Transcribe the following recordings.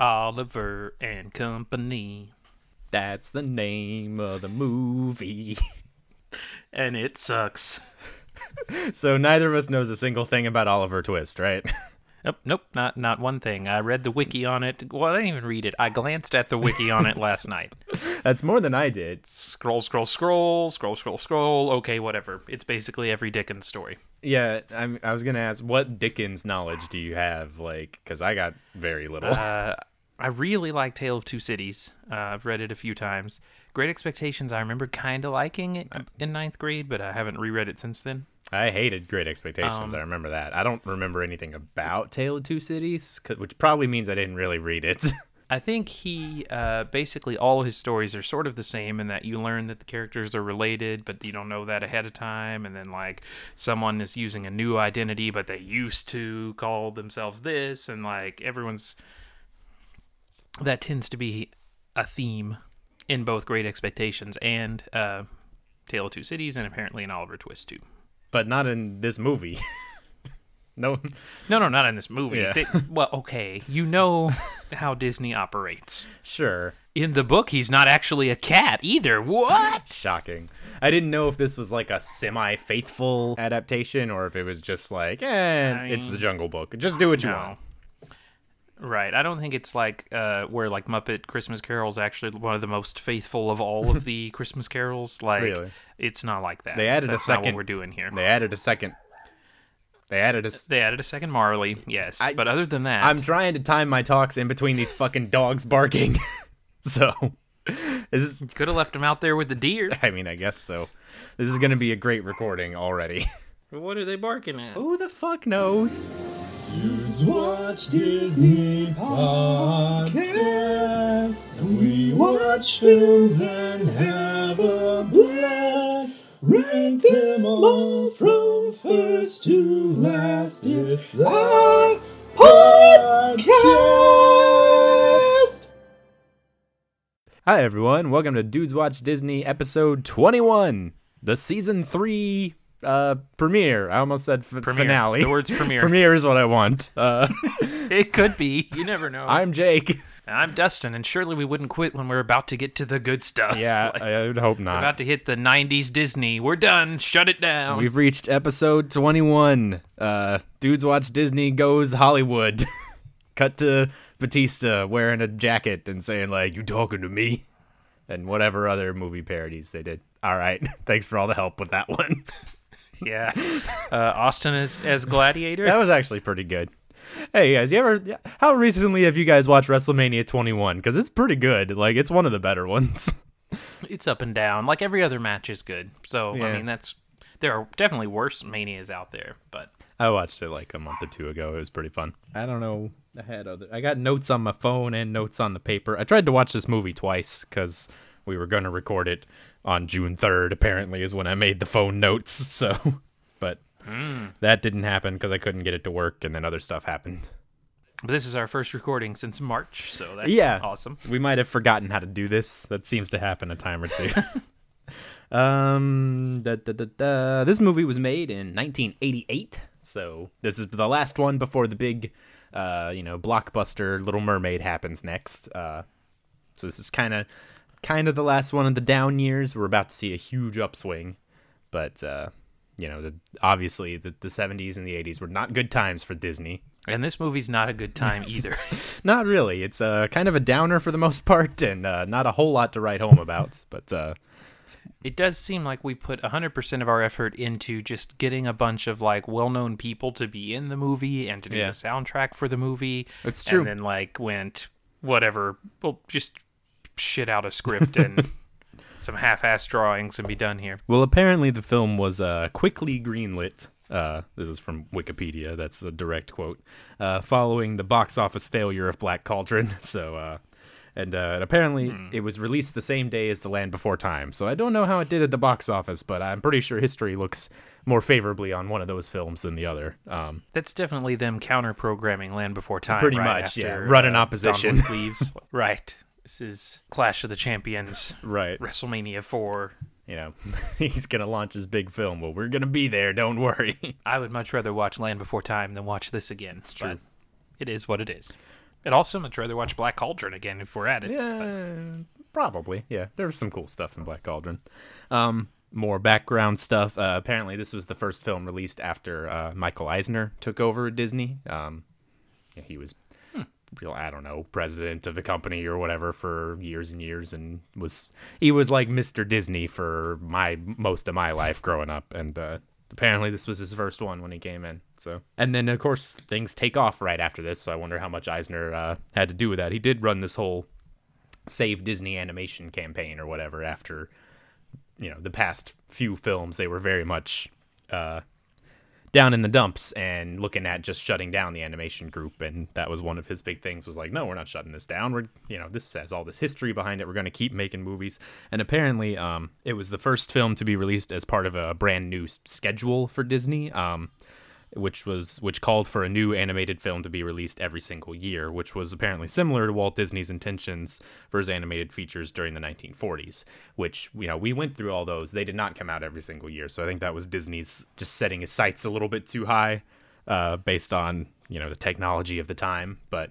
Oliver and Company. That's the name of the movie. And it sucks. so neither of us knows a single thing about Oliver Twist, right? Nope, nope, not not one thing. I read the wiki on it. Well, I didn't even read it. I glanced at the wiki on it last night. That's more than I did. Scroll, scroll, scroll, scroll, scroll, scroll. Okay, whatever. It's basically every Dickens story. Yeah, I'm, I was gonna ask, what Dickens knowledge do you have? Like, because I got very little. Uh, I really like Tale of Two Cities. Uh, I've read it a few times. Great Expectations, I remember kind of liking it in ninth grade, but I haven't reread it since then. I hated Great Expectations. Um, I remember that. I don't remember anything about Tale of Two Cities, which probably means I didn't really read it. I think he uh, basically all his stories are sort of the same in that you learn that the characters are related, but you don't know that ahead of time. And then like someone is using a new identity, but they used to call themselves this, and like everyone's that tends to be a theme in both Great Expectations and uh, Tale of Two Cities, and apparently in Oliver Twist too. but not in this movie. no, No, no, not in this movie. Yeah. They- well, okay, you know how Disney operates. sure. In the book, he's not actually a cat either. What? Shocking. I didn't know if this was like a semi-faithful adaptation or if it was just like, eh, I it's the Jungle Book. Just do what you No. want. Right. I don't think it's like uh, where like Muppet Christmas Carol is actually one of the most faithful of all of the Christmas carols. Like, Really? it's not like that. They added a That's not second- what we're doing here. They added a second. They added a. s- They added a second Marley, yes. I- but other than that, I'm trying to time my talks in between these fucking dogs barking. so, this is. you could have left him out there with the deer. I mean, I guess so. This is gonna be a great recording already. what are they barking at? Who the fuck knows? Dudes watch Disney podcasts. We watch films and have a blast. Rank them all from first to last. It's our podcast. Hi everyone, welcome to Dudes Watch Disney episode 21, the season 3 uh premiere. I almost said f- finale. The word's premiere. premiere is what I want. Uh It could be. You never know. I'm Jake. And I'm Dustin, and surely we wouldn't quit when we're about to get to the good stuff. Yeah, Like, I would hope we're not. about to hit the 90s Disney. We're done. Shut it down. We've reached episode 21. Uh Dudes Watch Disney goes Hollywood. Cut to Batista wearing a jacket and saying like, "You talking to me?" and whatever other movie parodies they did. All right. Thanks for all the help with that one. Yeah. Uh, Austin is as Gladiator. That was actually pretty good. Hey guys, you ever? How recently have you guys watched WrestleMania 21? Because it's pretty good. Like it's one of the better ones. It's up and down. Like every other match is good. So Yeah. I mean, that's there are definitely worse manias out there, but I watched it like a month or two ago. It was pretty fun. I don't know. I had other. I got notes on my phone and notes on the paper. I tried to watch this movie twice because we were gonna record it on June 3rd. Apparently, is when I made the phone notes. So, but that didn't happen because I couldn't get it to work, and then other stuff happened. but this is our first recording since March, so that's Yeah. awesome. We might have forgotten how to do this. That seems to happen a time or two. um, da, da, da. this movie was made in 1988, so this is the last one before the big, uh, you know, blockbuster Little Mermaid happens next. Uh, so this is kind of, kind of the last one of the down years. We're about to see a huge upswing, but uh, you know, the, obviously the, the 70s and the 80s were not good times for Disney. And this movie's not a good time either. Not really. It's uh, kind of a downer for the most part, and uh, not a whole lot to write home about. But uh, it does seem like we put 100% of our effort into just getting a bunch of like well-known people to be in the movie and to do Yeah. the soundtrack for the movie. It's true. And then like went whatever, well just shit out a script and some half-ass drawings and be done here. well, apparently the film was uh, quickly greenlit. Uh, this is from Wikipedia. That's a direct quote. Uh, following the box office failure of Black Cauldron, so uh, and, uh, and apparently it was released the same day as The Land Before Time. So I don't know how it did at the box office, but I'm pretty sure history looks more favorably on one of those films than the other. Um, That's definitely them counter-programming Land Before Time. Pretty right much, yeah. Running uh, opposition. Leaves. right. This is Clash of the Champions, right. WrestleMania 4. you know, he's gonna launch his big film. Well, we're gonna be there. Don't worry. I would much rather watch Land Before Time than watch this again. It's true. It is what it is. And also, much rather watch Black Cauldron again if we're at it. Yeah, probably. Yeah, there was some cool stuff in Black Cauldron. Um, more background stuff. Uh, apparently, this was the first film released after uh, Michael Eisner took over at Disney. Um, yeah, he was, real, I don't know, president of the company or whatever for years and years, and was he was like Mr. Disney for my most of my life growing up, and uh, apparently this was his first one when he came in. So, and then of course things take off right after this. So I wonder how much Eisner uh, had to do with that. He did run this whole save Disney animation campaign or whatever after you know the past few films they were very much uh, down in the dumps and looking at just shutting down the animation group. And that was one of his big things was like no we're not shutting this down. We're you know this has all this history behind it. We're going to keep making movies. And apparently um, it was the first film to be released as part of a brand new schedule for disney. Um, which was which called for a new animated film to be released every single year, which was apparently similar to Walt Disney's intentions for his animated features during the 1940s. Which you know we went through all those; they did not come out every single year. So I think that was Disney's just setting his sights a little bit too high, uh, based on you know the technology of the time. But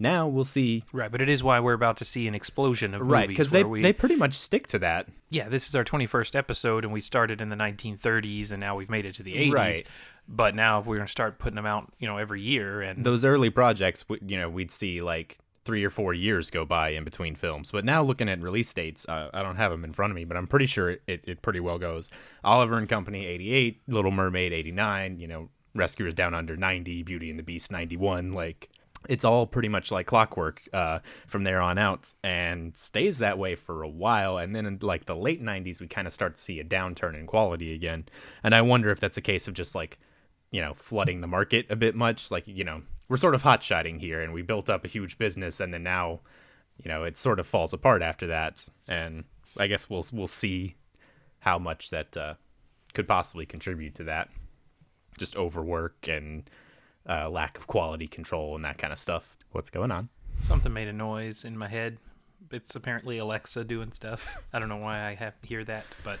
now we'll see. Right, but it is why we're about to see an explosion of Right, movies because they, we they pretty much stick to that. yeah, this is our 21st episode, and we started in the 1930s, and now we've made it to the 80s. Right. But now if we're going to start putting them out, you know, every year. And those early projects, you know, we'd see like three or four years go by in between films. But now looking at release dates, uh, I don't have them in front of me, but I'm pretty sure it, it, it pretty well goes. Oliver and Company 88, Little Mermaid 89, you know, Rescuers Down Under 90, Beauty and the Beast 91. Like, it's all pretty much like clockwork uh, from there on out and stays that way for a while. And then in like the late 90s, we kind of start to see a downturn in quality again. And I wonder if that's a case of just like, you know, flooding the market a bit much. Like, you know, we're sort of hot shotting here and we built up a huge business and then now, you know, it sort of falls apart after that. And I guess we'll we'll see how much that uh, could possibly contribute to that. Just overwork and uh, lack of quality control and that kind of stuff. What's going on? something made a noise in my head. It's apparently Alexa doing stuff. I don't know why I have hear that, but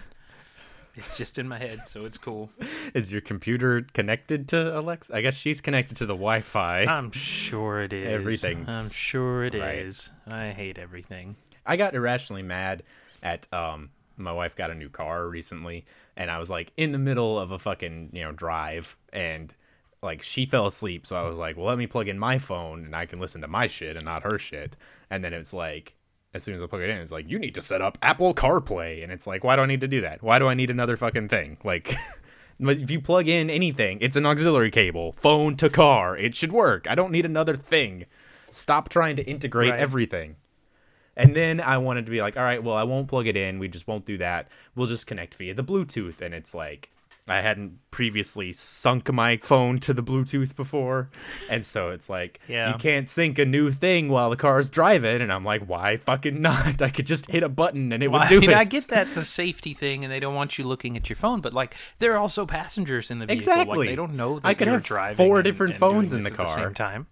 it's just in my head, so it's cool. Is your computer connected to Alexa? I guess she's connected to the Wi-Fi. I'm sure it is. Everything's- I'm sure it is. right. I hate everything. I got irrationally mad at um my wife got a new car recently and I was like in the middle of a fucking, you know, drive and like she fell asleep so I was like, "Well, let me plug in my phone and I can listen to my shit and not her shit." And then it's like as soon as I plug it in, it's like, "You need to set up Apple CarPlay." And it's like, "Why do I need to do that? Why do I need another fucking thing?" Like if you plug in anything, it's an auxiliary cable, phone to car. It should work. I don't need another thing. Stop trying to integrate Right. everything. And then I wanted to be like, all right, well, I won't plug it in. We just won't do that. We'll just connect via the Bluetooth. And it's like, I hadn't previously sunk my phone to the Bluetooth before. And so it's like, Yeah. you can't sync a new thing while the car's driving. And I'm like, why fucking not? I could just hit a button and it would do I mean, it. I get that it's a safety thing, and they don't want you looking at your phone. But like, there are also passengers in the vehicle. Exactly. Like, they don't know that I could have driving. four different and phones in the car. at the same time.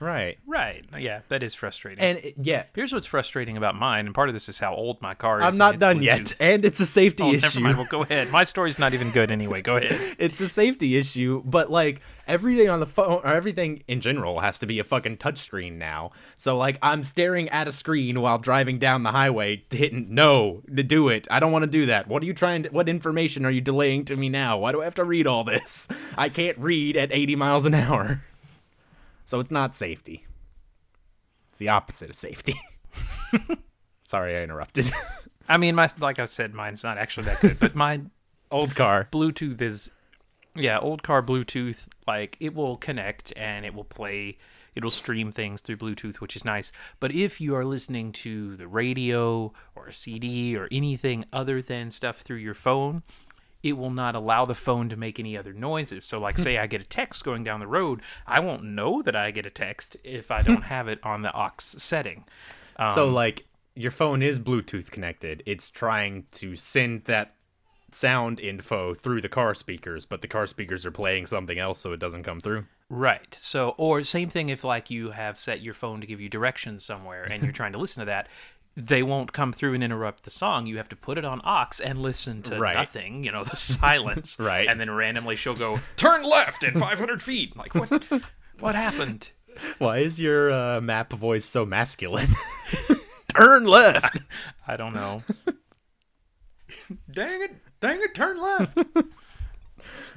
Right. Right. Yeah, that is frustrating. And it, yeah, Here's what's frustrating about mine, and part of this is how old my car is. I'm not done yet. And it's a safety Oh, issue. never mind. Well, go ahead. My story's not even good anyway. Go ahead. it's a safety issue, but like everything on the phone or everything in general has to be a fucking touchscreen now. So like I'm staring at a screen while driving down the highway, hitting no to do it. I don't want to do that. What are you trying to? What information are you delaying to me now? Why do I have to read all this? I can't read at 80 miles an hour. So it's not safety. It's the opposite of safety. Sorry, I interrupted. I mean, my like I said, mine's not actually that good, but my Old car. Bluetooth is, yeah, old car Bluetooth. Like it will connect and it will play. It'll stream things through Bluetooth, which is nice. But if you are listening to the radio or a CD or anything other than stuff through your phone, it will not allow the phone to make any other noises. So, like, say I get a text going down the road, I won't know that I get a text if I don't have it on the aux setting. So um, like your phone is Bluetooth connected. It's trying to send that sound info through the car speakers, but the car speakers are playing something else so it doesn't come through. Right. So, or same thing if like you have set your phone to give you directions somewhere and you're trying to listen to that, they won't come through and interrupt the song. You have to put it on aux and listen to Right. nothing, you know, the silence. Right. And then randomly she'll go, turn left at 500 feet. Like, what, what happened? Why is your uh, map voice so masculine? Turn left. I don't know. dang it! Dang it! Turn left.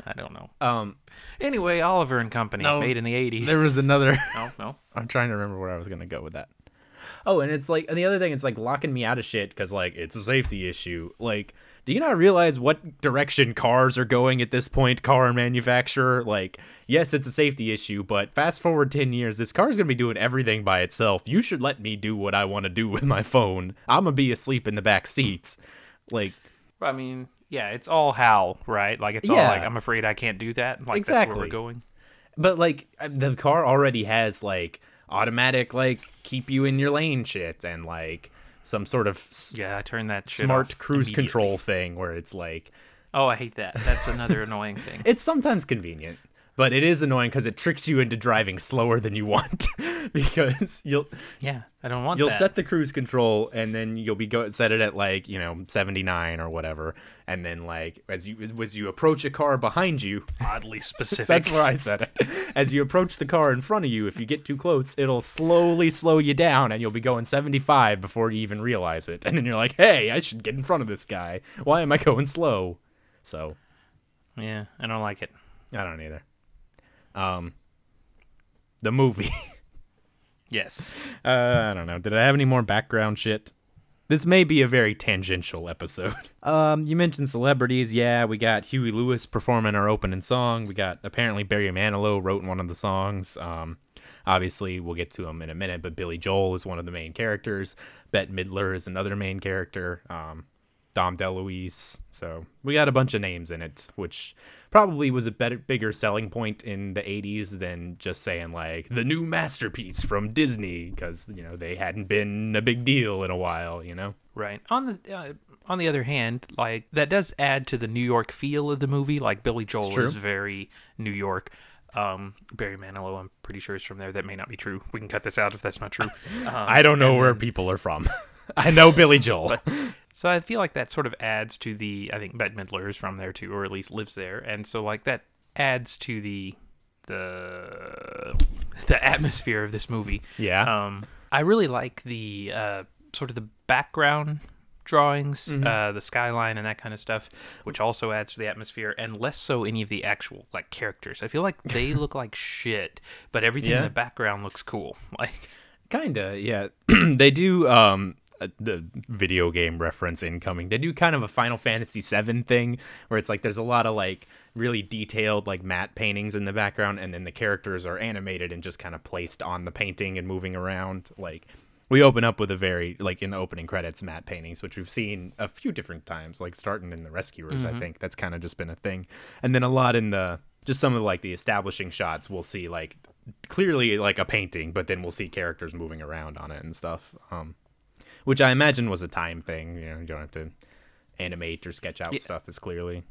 I don't know. um, Anyway, Oliver and Company, No, made in the '80s. there was another. no, no. I'm trying to remember where I was gonna go with that. Oh, and it's like, and the other thing, it's like locking me out of shit because like it's a safety issue. Like, do you not realize what direction cars are going at this point? Car manufacturer, like, yes, it's a safety issue, but fast forward ten years, this car's gonna be doing everything by itself. You should let me do what I want to do with my phone. I'm gonna be asleep in the back seats. Like, I mean, yeah, it's all how, right? Like it's all Yeah. like I'm afraid I can't do that. Like that's where Exactly. we're going. But like uh, the car already has like automatic like keep you in your lane shit and like some sort of s- Yeah, turn that smart cruise control thing where it's like Oh, I hate that. That's another annoying thing. it's sometimes convenient, but it is annoying because it tricks you into driving slower than you want because you'll Yeah, I don't want you'll that. set the cruise control and then you'll be go set it at like you know 79 or whatever and then like as you as you approach a car behind you oddly specific. That's where I said it. As you approach the car in front of you, if you get too close, it'll slowly slow you down and you'll be going 75 before you even realize it. And then you're like, hey, I should get in front of this guy. Why am I going slow? So, yeah, I don't like it. I don't either. Um, the movie. Yes. uh, I don't know. Did I have any more background shit? This may be a very tangential episode. Um, you mentioned celebrities. Yeah, we got Huey Lewis performing our opening song. We got apparently Barry Manilow wrote one of the songs. Um, obviously we'll get to him in a minute, but Billy Joel is one of the main characters. Bette Midler is another main character. Um, Dom DeLuise. So we got a bunch of names in it, which probably was a better, bigger selling point in the 80s than just saying like the new masterpiece from Disney because you know they hadn't been a big deal in a while. You know. Right. On the uh, on the other hand, like that does add to the New York feel of the movie. Like Billy Joel is very New York. Um, Barry Manilow, I'm pretty sure is from there. That may not be true. We can cut this out if that's not true. Um, I don't know where people are from. I know Billy Joel. So I feel like that sort of adds to the. I think Bette Midler is from there too, or at least lives there, and so like that adds to the the the atmosphere of this movie. yeah. Um, I really like the uh, sort of the background drawings, Mm-hmm. uh, the skyline, and that kind of stuff, which also adds to the atmosphere, and less so any of the actual like characters. I feel like they look like shit, but everything Yeah. in the background looks cool. Like, Kinda, yeah. they do um uh, the video game reference incoming. They do kind of a Final Fantasy VII thing where it's like there's a lot of like really detailed like matte paintings in the background, and then the characters are animated and just kind of placed on the painting and moving around. Like we open up with a very like in the opening credits matte paintings, which we've seen a few different times, like starting in the Rescuers. I think that's kind of just been a thing, and then a lot in the just some of like the establishing shots we'll see like clearly like a painting but then we'll see characters moving around on it and stuff um which i imagine was a time thing you know you don't have to animate or sketch out stuff as clearly.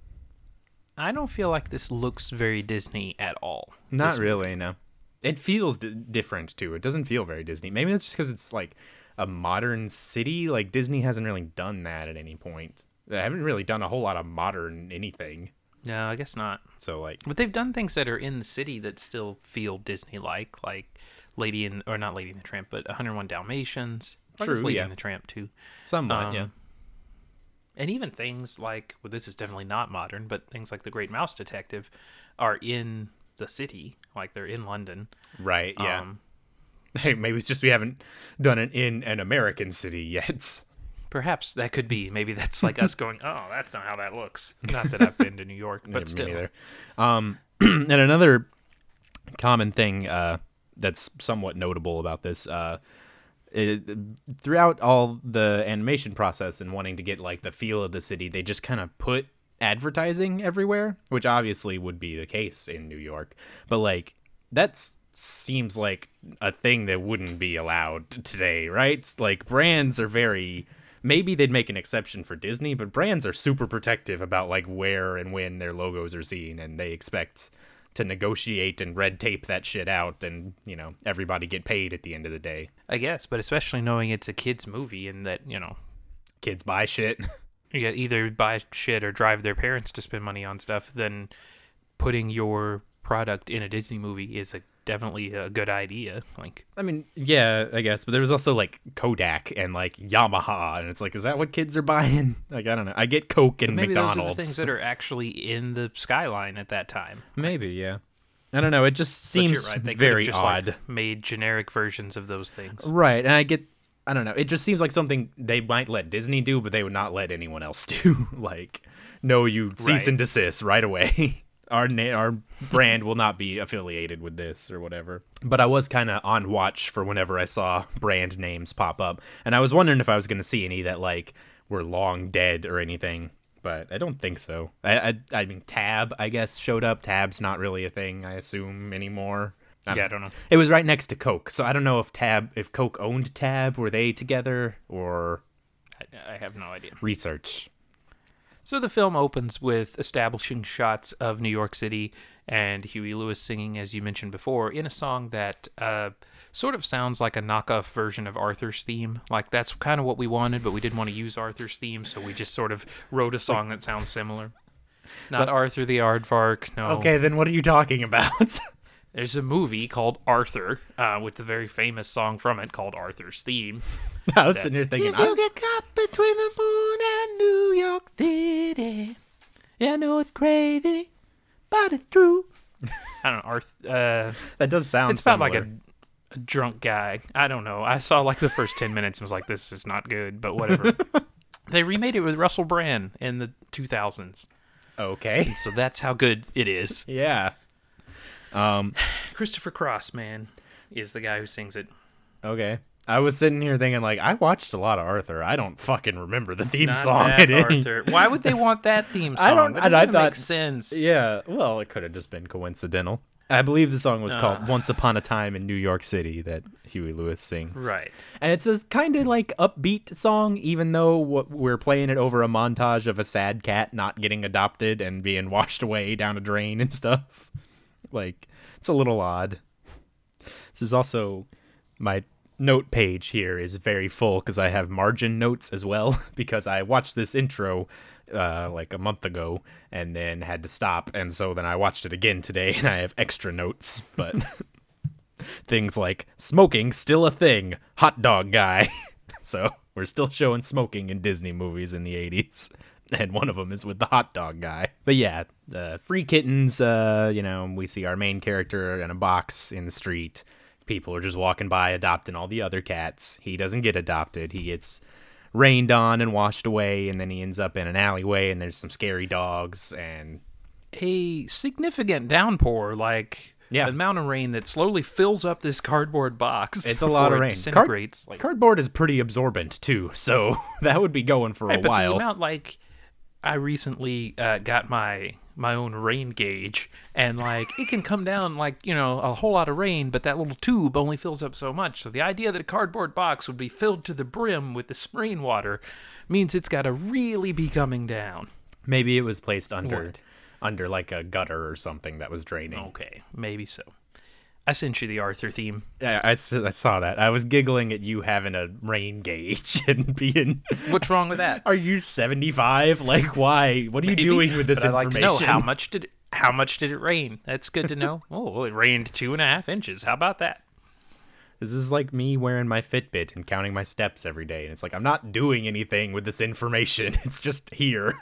I don't feel like this looks very Disney at all. not really no. It feels d- different too. It doesn't feel very disney. Maybe that's just because it's like a modern city. Like disney hasn't really done that at any point. They haven't really done a whole lot of modern anything. No, I guess not. so like But they've done things that are in the city that still feel Disney-like, like Lady in or not Lady in the Tramp, but 101 Dalmatians. True, yeah. the Tramp too. somewhat Um, yeah and even things like well this is definitely not modern but things like the great mouse detective are in the city like they're in london. Right yeah. Um, hey maybe it's just we haven't done it in an american city yet. Perhaps that could be. Maybe that's like us going oh that's not how that looks. Not that i've been to new york but still. Um, and another common thing uh, that's somewhat notable about this, uh, it, throughout all the animation process and wanting to get like the feel of the city, they just kind of put advertising everywhere, which obviously would be the case in New York. But like that seems like a thing that wouldn't be allowed today, right? Like brands are very maybe they'd make an exception for Disney, but brands are super protective about like where and when their logos are seen and they expect to negotiate and red tape that shit out and, you know, everybody get paid at the end of the day. i guess but especially knowing it's a kids movie and that you know Kids buy shit. you either buy shit or drive their parents to spend money on stuff then putting your product in a disney movie is a definitely a good idea. Like, I mean, yeah, I guess, but there was also like Kodak and like Yamaha, and it's like, is that what kids are buying? Like, I don't know. I get Coke and maybe McDonald's. those are the things that are actually in the skyline at that time. maybe, yeah. I don't know. It just seems you're right. They very just odd. like made generic versions of those things. Right, and I get I don't know. It just seems like something they might let Disney do, but they would not let anyone else do. like, no, you cease Right. and desist right away. our na- our brand will not be affiliated with this or whatever. But I was kind of on watch for whenever I saw brand names pop up, and I was wondering if I was going to see any that like were long dead or anything. But I don't think so. I, I I mean, Tab I guess showed up. Tab's not really a thing, I assume anymore. I Yeah, I don't know. it was right next to Coke, so I don't know if Tab, if Coke owned Tab, were they together or I, I have no idea. research? So the film opens with establishing shots of New York City and Huey Lewis singing, as you mentioned before, in a song that uh, sort of sounds like a knockoff version of Arthur's theme. Like that's kind of what we wanted, but we didn't want to use Arthur's theme, so we just sort of wrote a song that sounds similar. Not Arthur the Aardvark. No. Okay, then what are you talking about? There's a movie called Arthur, uh, with the very famous song from it called Arthur's Theme. I was sitting here thinking, "If I- get caught between the moon and New York City, yeah, I know it's crazy, but it's true. I don't know. Arth- uh, that does sound. it's about like a, a drunk guy. I don't know. I saw like the first 10 minutes and was like, this is not good, but whatever. they remade it with Russell Brand in the 2000s. okay. So that's how good it is. Yeah. Um. Christopher Cross, man, is the guy who sings it. Okay. I was sitting here thinking, like, I watched a lot of Arthur. I don't fucking remember the theme Not song. that Arthur. Why would they want that theme song? I don't- That I make thought- sense. Yeah. Well, it could have just been coincidental. I believe the song was Uh. called "Once Upon a Time in New York City" that Huey Lewis sings. Right. And it's a kind of like upbeat song, even though we're playing it over a montage of a sad cat not getting adopted and being washed away down a drain and stuff. Like, it's a little odd. This is also my note page here is very full because I have margin notes as well because I watched this intro uh, like a month ago and then had to stop. And so then I watched it again today and I have extra notes. But things like smoking still a thing, hot dog guy. so we're still showing smoking in Disney movies in the 80s. And one of them is with the hot dog guy. But yeah, the free kittens, uh, you know, we see our main character in a box in the street. People are just walking by adopting all the other cats. He doesn't get adopted. He gets rained on and washed away, and then he ends up in an alleyway, and there's some scary dogs, and A significant downpour, like Yeah. the amount of rain that slowly fills up this cardboard box. it's a lot of rain. Card- like, cardboard is pretty absorbent too, so that would be going for Right, a but while. the amount like I recently uh, got my my own rain gauge, and like it can come down like you know a whole lot of rain, but that little tube only fills up so much. So the idea that a cardboard box would be filled to the brim with this rainwater means it's got to really be coming down. Maybe it was placed under What? under like a gutter or something that was draining. Okay, maybe so. I sent you the Arthur theme. Yeah, I, I saw that. I was giggling at you having a rain gauge and being. What's wrong with that? Are you seventy five? Like, why? What are you Maybe, doing with this I'd like information? how much did it, how much did it rain? That's good to know. oh, it rained two and a half inches. How about that? This is like me wearing my Fitbit and counting my steps every day, and it's like I'm not doing anything with this information. It's just here.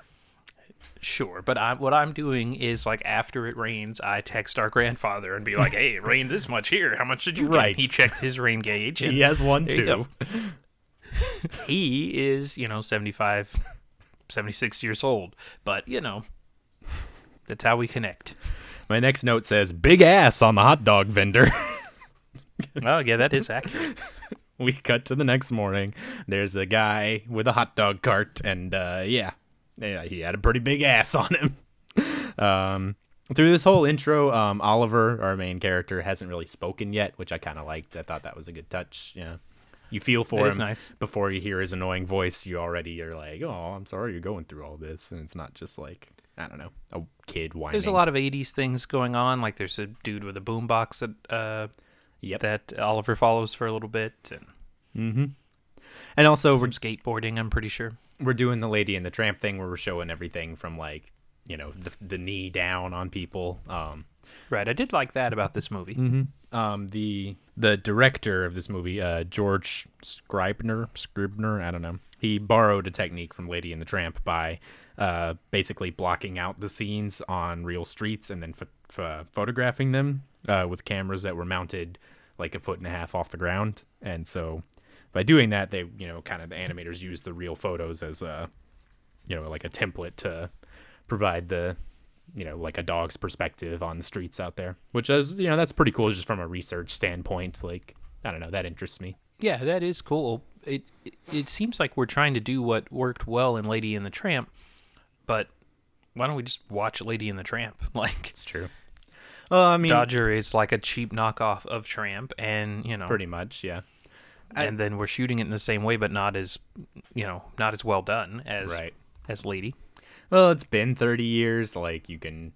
Sure, but I, what I'm doing is like after it rains, I text our grandfather and be like, "Hey, it rained this much here. How much did you get?" He checks his rain gauge, and He has one too. he is, you know, 75, 76 years old. But you know, that's how we connect. My next note says "big ass" on the hot dog vendor. Oh yeah, that is accurate. we cut to the next morning. There's a guy with a hot dog cart, and uh, yeah, yeah, he had a pretty big ass on him. Um, through this whole intro, um, Oliver, our main character, hasn't really spoken yet, which I kind of liked. I thought that was a good touch. Yeah, you feel for That him nice. before you hear his annoying voice. You already are like, oh, I'm sorry you're going through all this, and it's not just like I don't know, a kid whining. There's a lot of '80s things going on. Like there's a dude with a boombox that uh, Yep. that Oliver follows for a little bit, and mm-hmm. and also we're some skateboarding. I'm pretty sure. We're doing the lady and the tramp thing where we're showing everything from like you know the, the knee down on people um Right. I did like that about this movie. Um, the the director of this movie, uh, George Scribner, Scribner, I don't know. He borrowed a technique from Lady and the Tramp by uh, basically blocking out the scenes on real streets and then ph- ph- photographing them uh, with cameras that were mounted like a foot and a half off the ground. And so by doing that, they, you know, kind of the animators used the real photos as a, you know, like a template to provide the you know like a dog's perspective on the streets out there which is you know that's pretty cool just from a research standpoint like i don't know that interests me Yeah, that is cool. It, it it seems like we're trying to do what worked well in Lady and the Tramp, but why don't we just watch Lady and the Tramp? Like it's true well i mean Dodger is like a cheap knockoff of Tramp, and you know, pretty much yeah and then we're shooting it in the same way, but not as you know, not as well done as right. as Lady. well it's been 30 years like you can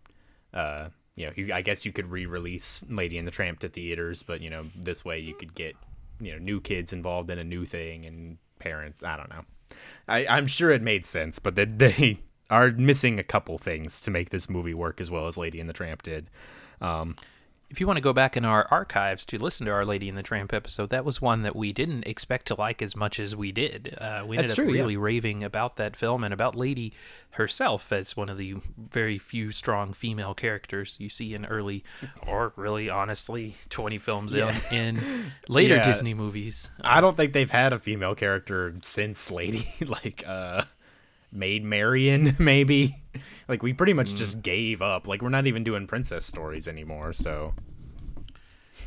uh you know you, i guess you could re-release lady and the tramp to theaters but you know this way you could get you know new kids involved in a new thing and parents i don't know. I, i'm sure it made sense but they, they are missing a couple things to make this movie work as well as lady and the tramp did. Um If you want to go back in our archives to listen to our Lady in the Tramp episode, that was one that we didn't expect to like as much as we did. Uh, we That's ended true, up yeah. really raving about that film and about Lady herself as one of the very few strong female characters you see in early, or really honestly, 20 films Yeah. in, in later Yeah. Disney movies. I don't think they've had a female character since Lady, like uh Maid Marian, maybe. Like we pretty much just gave up. Like we're not even doing princess stories anymore. So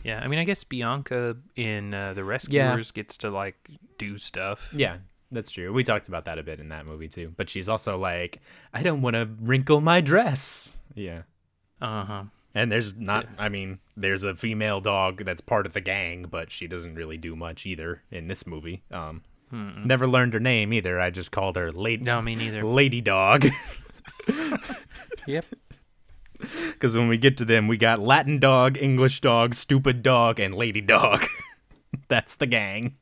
Yeah, I mean, I guess Bianca in uh, The Rescuers gets to like do stuff. yeah, that's true. We talked about that a bit in that movie too. But she's also like, I don't want to wrinkle my dress. Yeah. Uh huh. And there's not. I mean, there's a female dog that's part of the gang, but she doesn't really do much either in this movie. Um, never learned her name either. I just called her Lady No, me neither. Lady Dog. Yep. Because when we get to them, we got Latin dog, English dog, stupid dog, and lady dog. That's the gang.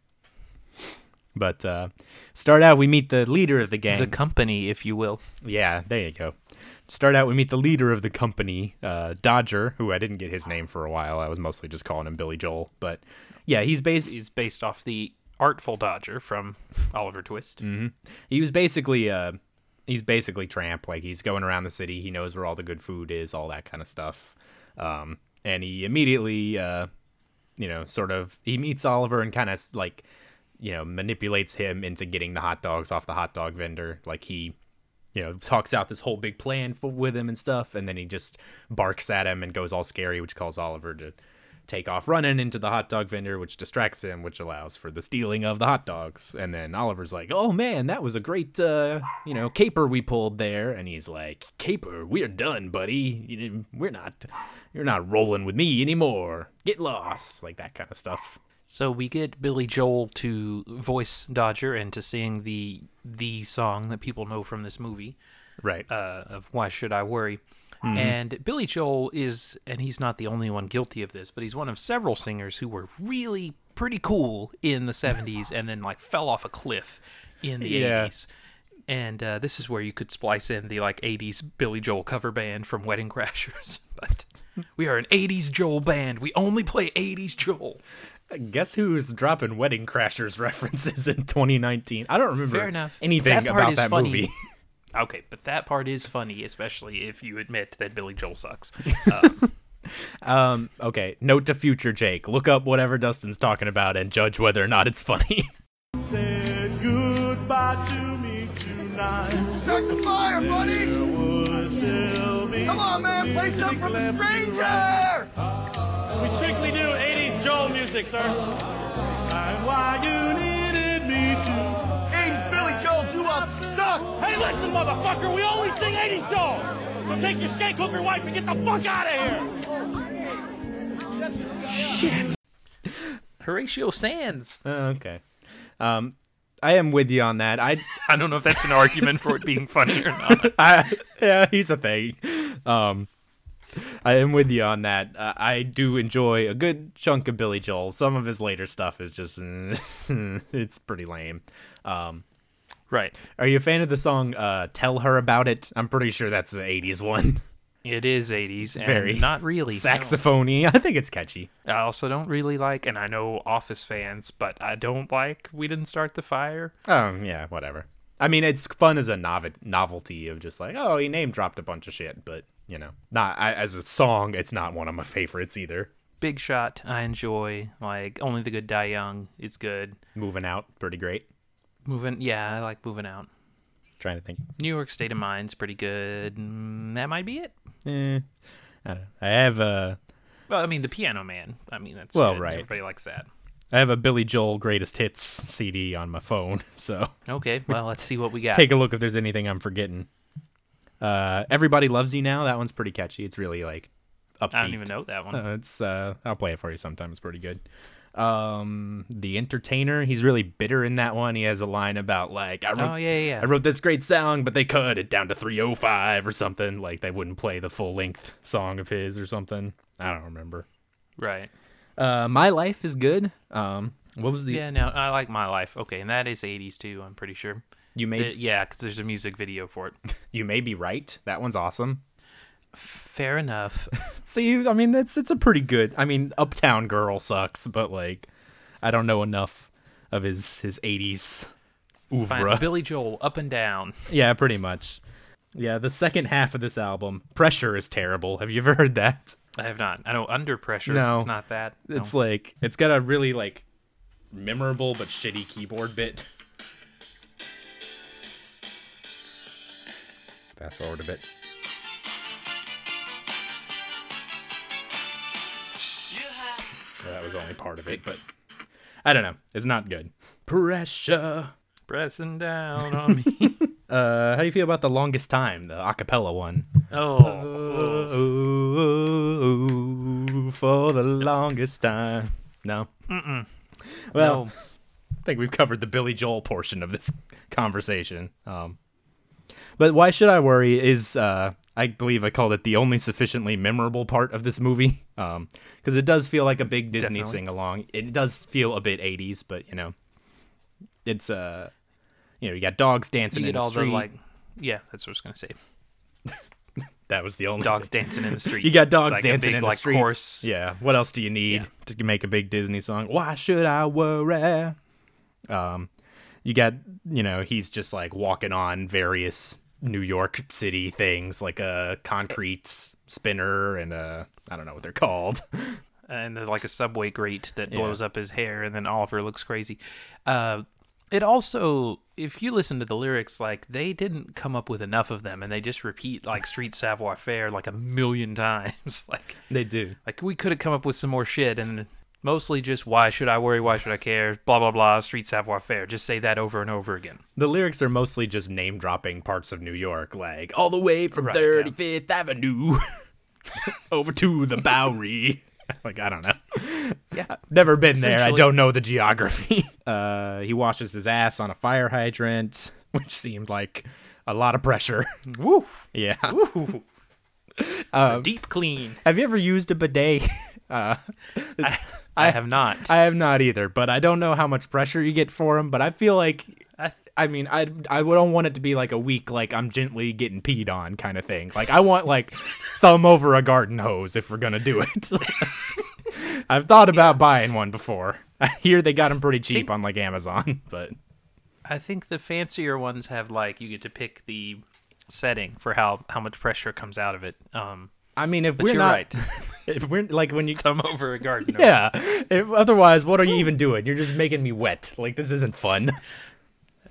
But uh, start out, we meet the leader of the gang. The company, if you will. yeah, there you go. Start out, we meet the leader of the company, uh, Dodger, who I didn't get his name for a while. I was mostly just calling him Billy Joel. But yeah, he's based. is based off the Artful Dodger from Oliver Twist. he was basically uh he's basically tramp. Like he's going around the city. He knows where all the good food is all that kind of stuff. Um and he immediately uh you know sort of he meets oliver and kind of like you know manipulates him into getting the hot dogs off the hot dog vendor. Like he you know talks out this whole big plan for, with him and stuff and then he just barks at him and goes all scary which calls oliver to take off running into the hot dog vendor, which distracts him, which allows for the stealing of the hot dogs. And then Oliver's like, "Oh man, that was a great, uh, you know, caper we pulled there." And he's like, "Caper, we're done, buddy. We're not, you're not rolling with me anymore. Get lost, like that kind of stuff." So we get Billy Joel to voice Dodger and to sing the the song that people know from this movie Right. uh, of "Why Should I Worry." And Billy Joel is, and he's not the only one guilty of this, but he's one of several singers who were really pretty cool in the '70s and then like fell off a cliff in the Yeah. '80s. And uh, this is where you could splice in the like '80s Billy Joel cover band from Wedding Crashers, but. We are an 80s Joel band. We only play 80s Joel. Guess who's dropping Wedding Crashers references in 2019? I don't remember Fair enough. anything That part about is that funny. movie. Okay, but that part is funny, especially if you admit that Billy Joel sucks. Um, okay, note to future Jake. Look up whatever Dustin's talking about and judge whether or not it's funny. Said goodbye to me tonight. Start the fire, buddy! Would tell me Come on, man, play something from a stranger! We strictly do 80s Joel music, sir. and why you needed me to. Sucks! Hey, listen, motherfucker, we only sing 80s Joel. So take your skank hooker wife and get the fuck out of here. Shit. Horatio Sanz. Oh, okay. Um, I am with you on that. I, I don't know if that's an argument for it being funny or not. I, yeah, he's a thing. Um, I am with you on that. Uh, I do enjoy a good chunk of Billy Joel. Some of his later stuff is just, it's pretty lame. Um, Right. are you a fan of the song uh, "Tell Her About It"? I'm pretty sure that's the '80s one. It is 80s. and very not really. no. saxophony. I think it's catchy. I also don't really like, and I know Office fans, but I don't like We Didn't Start the Fire. Oh yeah, whatever. I mean, it's fun as a novelty of just like, oh, he name dropped a bunch of shit, but you know, not I, as a song. It's not one of my favorites either. Big Shot, I enjoy. Like, Only the Good Die Young is good. Moving out, pretty great. Moving, yeah, I like Moving Out. Trying to think. New York State of Mind's pretty good. Mm, that might be it. Eh, I don't know. I have a Well, I mean, The Piano Man. I mean, that's Well, good. right. Everybody likes that. I have a Billy Joel Greatest Hits CD on my phone, so Okay, well, let's see what we got. take a look if there's anything I'm forgetting. Uh, Everybody Loves You Now. That one's pretty catchy. It's really like upbeat. I don't even know that one. Uh, it's uh, I'll play it for you sometime. It's pretty good. Um, the Entertainer. He's really bitter in that one. He has a line about like I wrote, oh, yeah, yeah. I wrote this great song, but they cut it down to 305 or something. Like they wouldn't play the full length song of his or something. I don't remember. Right. Uh, My Life is good. Um, what was the Yeah, no, I like My Life. Okay, and that is 80s too, I'm pretty sure. you may The- yeah, because there's a music video for it. you may be right. That one's awesome. Fair enough. See, I mean, it's it's a pretty good. I mean, Uptown Girl sucks, but like, I don't know enough of his his 80s Fine. oeuvre. Billy Joel, up and down. Yeah, pretty much. Yeah, the second half of this album, Pressure is terrible. Have you ever heard that? I have not. I know Under Pressure. No. It's not that. No. It's like it's got a really like memorable but shitty keyboard bit. Fast forward a bit. Well, that was only part of it, but I don't know. It's not good. Pressure. pressing down on me. Uh, how do you feel about the longest time, the acapella one? oh. Oh, for the longest time. No. Mm-mm. Well, no. I think we've covered the Billy Joel portion of this conversation. Um, but why should I worry? Is uh, I believe I called it the only sufficiently memorable part of this movie. Um, because it does feel like a big Disney sing along. It does feel a bit '80s, but you know, it's uh, you know, you got dogs dancing You in the street. the like. Yeah, that's what I was gonna say. that was the only Dogs thing. dancing in the street. You got dogs Like dancing big, in the like, street. Chorus. Yeah. What else do you need to make a big Disney song? Why should I worry? Um, you got you know he's just like walking on various New York City things like a concrete spinner and a I don't know what they're called. and there's like a subway grate that blows up his hair, and then Oliver looks crazy. Uh, it also, if you listen to the lyrics, like they didn't come up with enough of them, and they just repeat like "Street Savoir Faire" like a million times. like, they do. like we could have come up with some more shit, and mostly just "Why should I worry? Why should I care?" Blah blah blah. Street Savoir Faire. Just say that over and over again. The lyrics are mostly just name dropping parts of New York, like all the way from Right, yeah. 35th Avenue over to the Bowery. like I don't know. Yeah. Never been there. I don't know the geography. Uh, he washes his ass on a fire hydrant, which seemed like a lot of pressure. Woo! yeah. It's Um, a deep clean. Have you ever used a bidet? Uh, this- I have not. I have not either, but I don't know how much pressure you get for them. But I feel like I th- I mean, I I don't want it to be like a week, like I'm gently getting peed on kind of thing. Like I want like thumb over a garden hose if we're gonna do it. I've thought about buying one before. I hear they got them pretty cheap on like Amazon, but I think the fancier ones have like you get to pick the setting for how how much pressure comes out of it. Um, I mean, if but we're you're not, right. if we're like when you Thumb over a garden. hose. yeah, if, otherwise, what are you even doing? You're just making me wet. Like this isn't fun.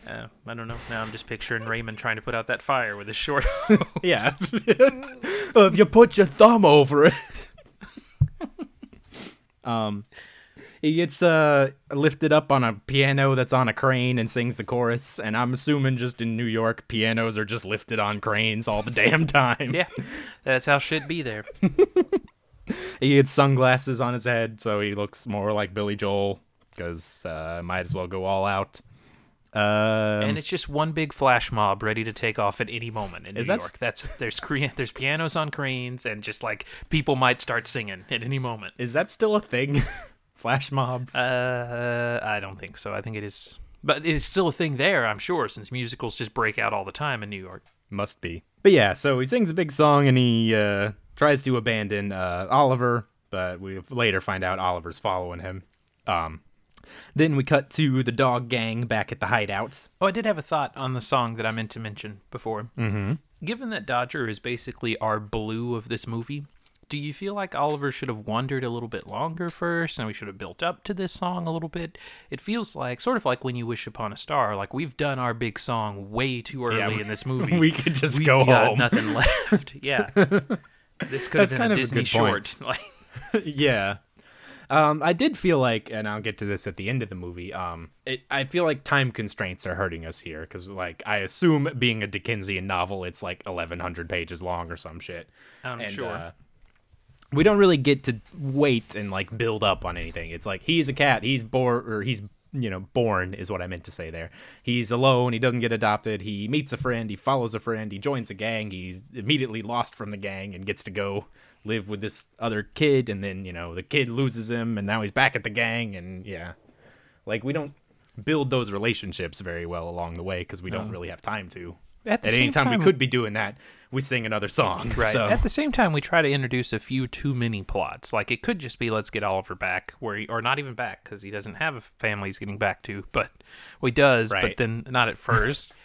Uh, I don't know. Now I'm just picturing Raymond trying to put out that fire with his short. Yeah, if you put your thumb over it. um, he gets uh lifted up on a piano that's on a crane and sings the chorus. And I'm assuming just in New York, pianos are just lifted on cranes all the damn time. yeah, that's how shit be there. He gets sunglasses on his head, so he looks more like Billy Joel. Because uh, might as well go all out. Um, and it's just one big flash mob ready to take off at any moment in Is New that- York. That's there's cre- there's pianos on cranes and just like people might start singing at any moment. is that still a thing? Flash mobs. Uh, I don't think so. I think it is, but it is still a thing there. I'm sure since musicals just break out all the time in New York. Must be. But yeah, so he sings a big song and he uh, tries to abandon uh, Oliver, but we later find out Oliver's following him. Um, then we cut to the dog gang back at the hideout. Oh, I did have a thought on the song that I meant to mention before. Mm-hmm. Given that Dodger is basically our blue of this movie, do you feel like Oliver should have wandered a little bit longer first and we should have built up to this song a little bit? It feels like, sort of like when you wish upon a star, like we've done our big song way too early Yeah, in this movie. we could just We've go got home. nothing left. Yeah. This could have been a of a Disney short. Yeah. Um, I did feel like, and I'll get to this at the end of the movie. Um, it, I feel like time constraints are hurting us here because, like, I assume being a Dickensian novel, it's like eleven hundred pages long or some shit. I'm And, sure. uh, we don't really get to wait and like build up on anything. It's like he's a cat. He's born, or he's you know born is what I meant to say there. He's alone. He doesn't get adopted. He meets a friend. He follows a friend. He joins a gang. He's immediately lost from the gang and gets to go live with this other kid. And then you know the kid loses him, and now he's back at the gang. And yeah, like we don't build those relationships very well along the way because we don't really have time to. At the At any same time, we could be doing that. We sing another song. Right. So. At the same time, we try to introduce a few too many plots. Like it could just be let's get Oliver back, where he, or not even back because he doesn't have a family he's getting back to, but well, he does, but then not at first.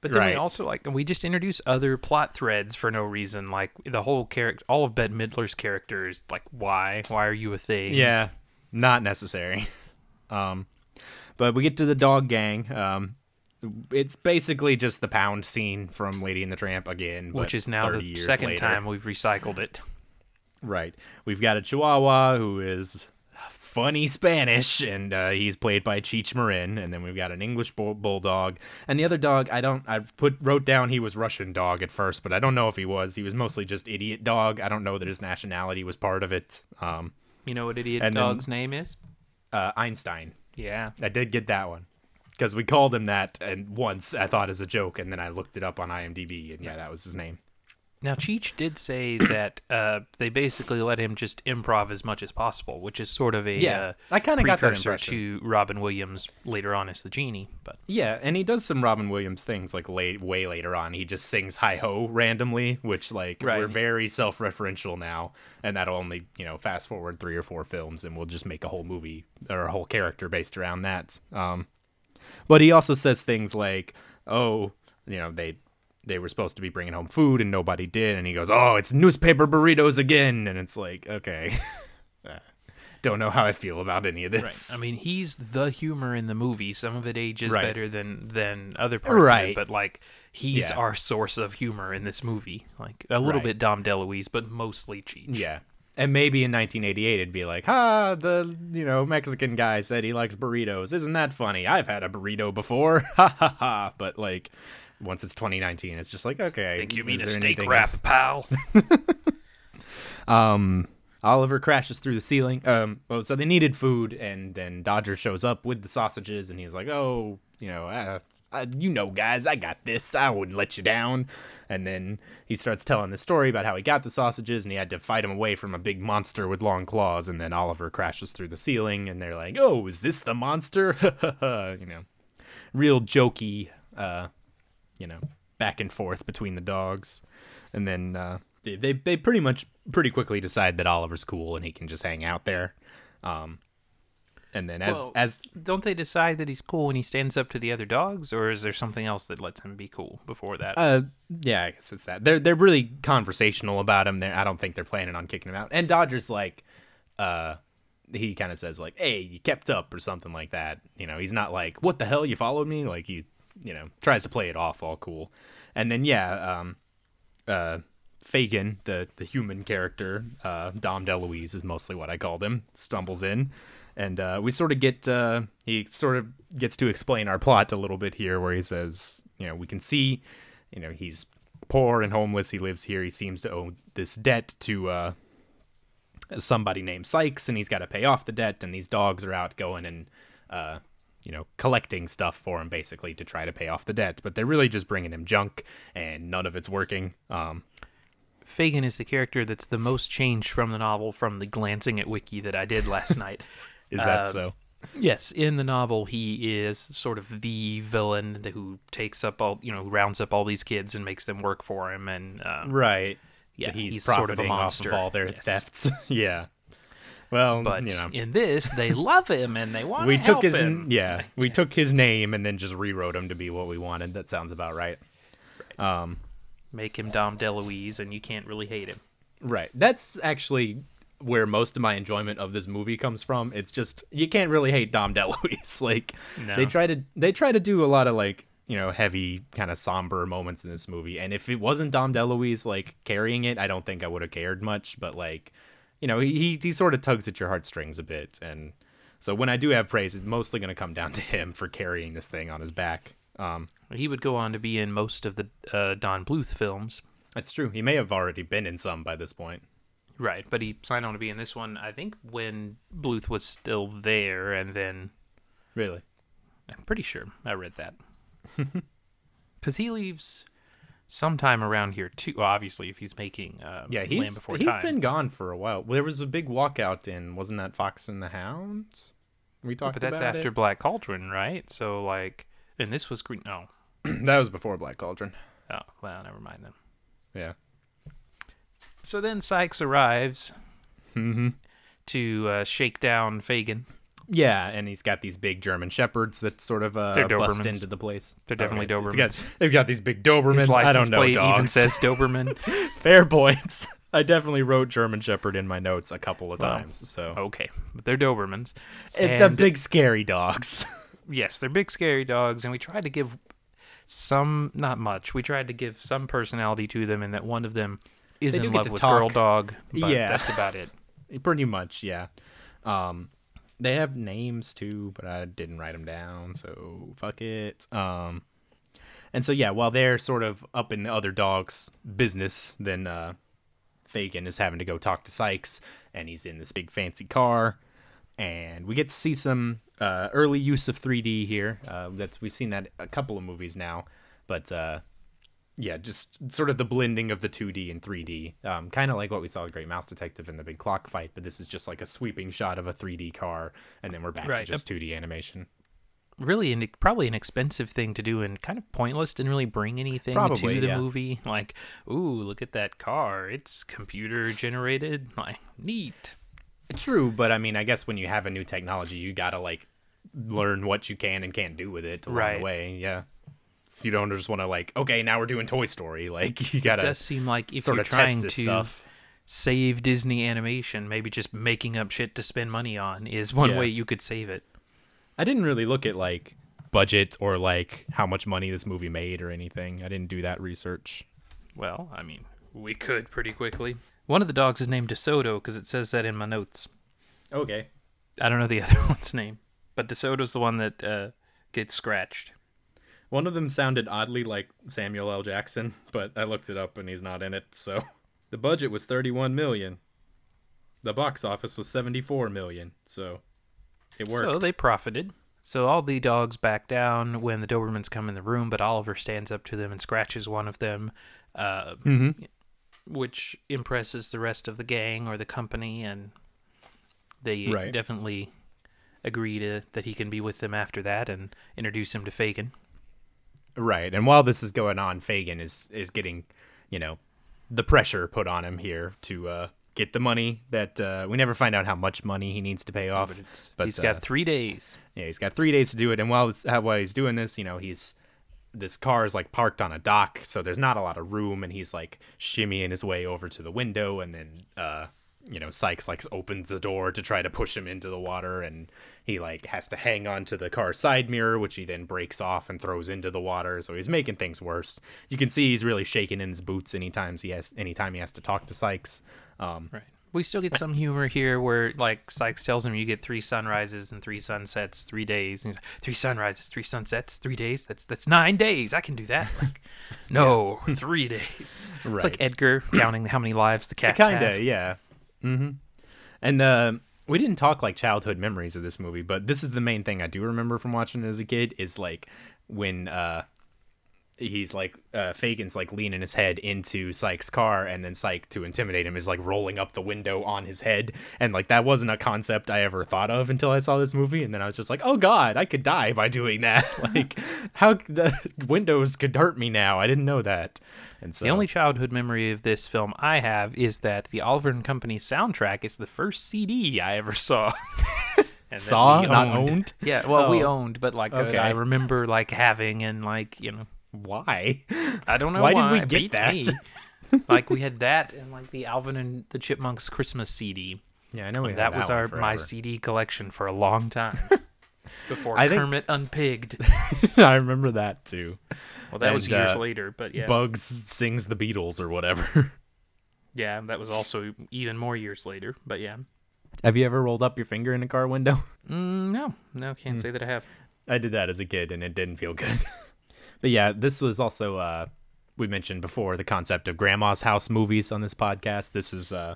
But then we also like we just introduce other plot threads for no reason. Like the whole character, all of Bette Midler's characters. Like why? Why are you a thing? Yeah, not necessary. Um, but we get to the dog gang. Um, it's basically just the pound scene from Lady and the Tramp again, Which is now the second later. time we've recycled it. Right. We've got a Chihuahua who is funny Spanish, and uh, he's played by Cheech Marin. And then we've got an English bull- bulldog, and the other dog. I don't. I put wrote down he was Russian dog at first, but I don't know if he was. He was mostly just idiot dog. I don't know that his nationality was part of it. Um, You know what idiot And then- dog's name is? uh, Einstein. Yeah. I did get that one because we called him that, and once I thought as a joke, and then I looked it up on IMDb, and yeah, that was his name. Now, Cheech did say that uh, they basically let him just improv as much as possible, which is sort of a Yeah, uh, I kinda got that impression. to Robin Williams later on as the genie. But Yeah, and he does some Robin Williams things like late, way later on. He just sings "Hi Ho" randomly, which like Right. we're very self-referential now, and that'll only you know fast forward three or four films, and we'll just make a whole movie or a whole character based around that. Um, but he also says things like, "Oh, you know they." They were supposed to be bringing home food and nobody did, and he goes, "Oh, it's newspaper burritos again," and it's like, okay, Uh, don't know how I feel about any of this. I mean, he's the humor in the movie. Some of it ages Right. better than than other parts of Right. it, but like he's Yeah. our source of humor in this movie. Like a little Right. bit Dom DeLuise, but mostly Cheech. Yeah. And maybe in 1988 it'd be like, "Ha, the, you know, Mexican guy said he likes burritos. Isn't that funny? I've had a burrito before." Ha ha ha. But like once it's 2019, it's just like, "Okay, think you mean a steak wrap, else? pal? Oliver crashes through the ceiling. Um, well, so they needed food, and then Dodger shows up with the sausages, and he's like, "Oh, you know, uh, uh, you know, guys, I got this. I wouldn't let you down." And then he starts telling the story about how he got the sausages, and he had to fight him away from a big monster with long claws. And then Oliver crashes through the ceiling, and they're like, "Oh, is this the monster?" you know, real jokey, uh, you know, back and forth between the dogs, and then uh, they, they they pretty much pretty quickly decide that Oliver's cool and he can just hang out there. Um, and then as Well, as Don't they decide that he's cool when he stands up to the other dogs, or is there something else that lets him be cool before that? uh yeah, I guess it's that they're they're really conversational about him. There, I don't think they're planning on kicking him out. And Dodger's like, uh, he kind of says like, "Hey, you kept up" or something like that. You know, he's not like, "What the hell, you followed me?" Like he, you know, tries to play it off all cool. And then yeah, um, uh, Fagin, the the human character, uh, Dom DeLuise is mostly what I called him, stumbles in, and uh, we sort of get uh, he sort of gets to explain our plot a little bit here, where he says, you know, we can see, you know, he's poor and homeless. He lives here. He seems to owe this debt to uh, somebody named Sykes, and he's got to pay off the debt. And these dogs are out going and uh, you know, collecting stuff for him basically to try to pay off the debt. But they're really just bringing him junk, and none of it's working. Um, Fagin is the character that's the most changed from the novel from the glancing at wiki that I did last night. Is that Uh, so? Yes, in the novel, he is sort of the villain who takes up all, you know, rounds up all these kids and makes them work for him, and um, Right. yeah, he's, he's sort of a profiting off monster. of all their Yes. thefts. yeah. Well, But you know, in this, they love him and they want we to took his him. yeah, we took his name and then just rewrote him to be what we wanted. That sounds about right. Make him Dom DeLuise, and you can't really hate him. Right. That's actually where most of my enjoyment of this movie comes from. It's just you can't really hate Dom DeLuise. like No. they try to they try to do a lot of like you know heavy kind of somber moments in this movie. And if it wasn't Dom DeLuise like carrying it, I don't think I would have cared much. But like you know he he, he sort of tugs at your heartstrings a bit. And so when I do have praise, it's mostly going to come down to him for carrying this thing on his back. Um, He would go on to be in most of the uh, Don Bluth films. that's true. He may have already been in some by this point. Right, but he signed on to be in this one, I think, when Bluth was still there, and then Really. I'm pretty sure I read that. Because he leaves sometime around here, too. Well, obviously, if he's making uh, Yeah, he's Before he's Time. been gone for a while. There was a big walkout in wasn't that Fox and the Hound? We talked but that's after it? Black Cauldron, right? So, like, and this was Green. No. that was before Black Cauldron. Oh, well, never mind then. Yeah. So then Sykes arrives Mm-hmm. to uh, shake down Fagin. Yeah, and he's got these big German shepherds that sort of uh, bust into the place. They're definitely It's Dobermans. got- they've got these big Dobermans. His I don't know plate dogs. even says Doberman. Fair points. I definitely wrote German Shepherd in my notes a couple of Well, times. So okay, but they're Dobermans. it's the big scary dogs. yes, they're big scary dogs, and we tried to give some, not much. We tried to give some personality to them, and that one of them is in love with talk. girl dog. Yeah. that's about it. Pretty much, yeah. Um, they have names too, but I didn't write them down, so fuck it. Um, and so yeah, while they're sort of up in the other dog's business, then uh, Fagin is having to go talk to Sykes, and he's in this big fancy car, and we get to see some uh, early use of 3D here. Uh, that's we've seen that a couple of movies now, but uh, yeah, just sort of the blending of the 2D and 3D, um, kind of like what we saw with Great Mouse Detective in the big clock fight. But this is just like a sweeping shot of a 3D car, and then we're back Right. to just 2D animation. Really, an, probably an expensive thing to do, and kind of pointless. Didn't really bring anything Probably, to the yeah. movie. Like, ooh, look at that car. It's computer generated. Like, neat. True, but I mean, I guess when you have a new technology, you gotta like learn what you can and can't do with it along Right. the way. Yeah, you don't just want to like, okay, now we're doing Toy Story. Like you gotta It does seem like if you're trying to stuff. save Disney animation, maybe just making up shit to spend money on is one Yeah. way you could save it. I didn't really look at like budget or like how much money this movie made or anything. I didn't do that research. Well, I mean, we could pretty quickly. One of the dogs is named DeSoto because it says that in my notes. Okay. I don't know the other one's name, but DeSoto's the one that uh, gets scratched. One of them sounded oddly like Samuel L. Jackson, but I looked it up and he's not in it. So the budget was 31 million. The box office was 74 million. So it worked. So they profited. So all the dogs back down when the Dobermans come in the room, but Oliver stands up to them and scratches one of them, uh, which impresses the rest of the gang or the company, and they Right. definitely agree to that he can be with them after that and introduce him to Fagin. Right. And while this is going on, Fagin is is getting, you know, the pressure put on him here to uh, get the money that uh, we never find out how much money he needs to pay off. But But, he's uh, got three days. Yeah, he's got three days to do it, and while this, while he's doing this, you know, he's this car is like parked on a dock, so there's not a lot of room, and he's like shimmying his way over to the window, and then uh, you know, Sykes like opens the door to try to push him into the water, and he like has to hang on to the car's side mirror, which he then breaks off and throws into the water. So he's making things worse. You can see he's really shaking in his boots anytime he has anytime he has to talk to Sykes. Um, Right. We still get some humor here where like Sykes tells him you get three sunrises and three sunsets, three days. And he's like, three sunrises, three sunsets, three days. That's that's nine days. I can do that. Like, no, three days. It's like Edgar counting how many lives the cats kind have. of yeah mm-hmm and uh we didn't talk like childhood memories of this movie but this is the main thing i do remember from watching as a kid is like when uh he's like uh, Fagin's like leaning his head into Sykes' car, and then Syke to intimidate him is like rolling up the window on his head, and like that wasn't a concept I ever thought of until I saw this movie, and then I was just like, oh god, I could die by doing that. like how the windows could hurt me now. I didn't know that. And so The only childhood memory of this film I have is that the Oliver and Company soundtrack is the first CD I ever saw. Saw, we not owned? Yeah, well, we Oh. owned, but like uh, Okay. I remember like having and like you know why? I don't know Why why, did we get that? me. like we had that and like the Alvin and the Chipmunks Christmas CD. Yeah, I know we had That was our my. CD collection for a long time. Before I think- Kermit Unpigged. I remember that too. Well, that was years uh, later, but yeah, Bugs sings the Beatles or whatever. yeah, that was also even more years later. But yeah, Have you ever rolled up your finger in a car window? mm, no, no, can't Hmm. say that I have. I did that as a kid and it didn't feel good. but yeah, this was also uh we mentioned before the concept of grandma's house movies on this podcast. This is uh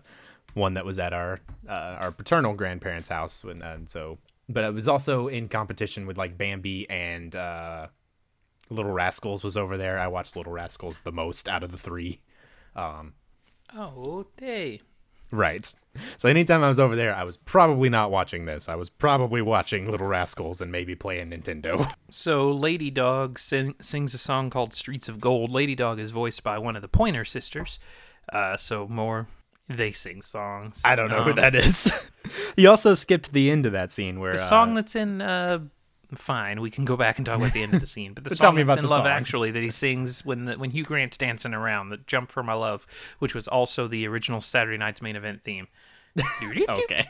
one that was at our uh, our paternal grandparents' house when and so but it was also in competition with like Bambi and uh Little Rascals was over there. I watched Little Rascals the most out of the 3. Oh, day. Right. So anytime I was over there, I was probably not watching this. I was probably watching Little Rascals and maybe playing Nintendo. So Lady Dog sing, sings a song called "Streets of Gold." Lady Dog is voiced by one of the Pointer Sisters. Uh, so more they sing songs. I don't know who Um, that is. he also skipped the end of that scene where The uh, song that's in uh fine, we can go back and talk about the end of the scene. But the song me that's about in Love song. Actually that he sings when the, when Hugh Grant's dancing around, the Jump for My Love, which was also the original Saturday Night's main event theme. Okay.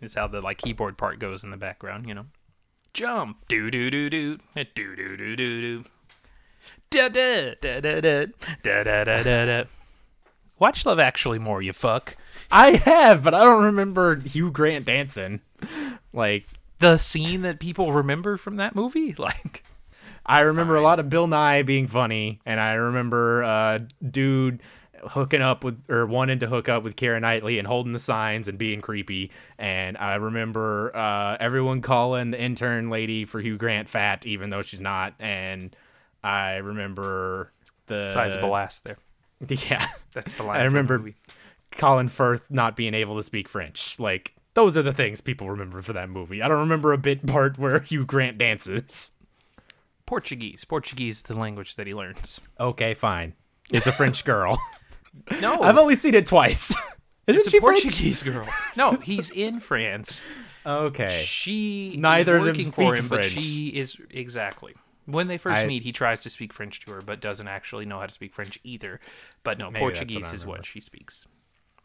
Is how the like keyboard part goes in the background, you know. Jump, do do do do, do do do do do, da da da da da da da da da da. Watch Love Actually more, you fuck. I have, but I don't remember Hugh Grant dancing. Like The scene that people remember from that movie, like I remember a lot of Bill Nighy being funny, and I remember uh, dude hooking up with or wanting to hook up with Karen Knightley and holding the signs and being creepy. And I remember uh, everyone calling the intern lady for Hugh Grant fat, even though she's not. And I remember the sizable ass there. Yeah, That's the line. I remember. Colin Firth not being able to speak French. Like those are the things people remember for that movie. I don't remember a bit part where Hugh Grant dances. Portuguese. Portuguese is the language that he learns. Okay, fine. It's a French girl. No, I've only seen it twice. Isn't it's she a French? Portuguese girl. No, he's in France. Okay. She Neither is of them speak him, French. she is exactly. When they first I- meet, he tries to speak French to her, but doesn't actually know how to speak French either. But no, what Portuguese I is what she speaks.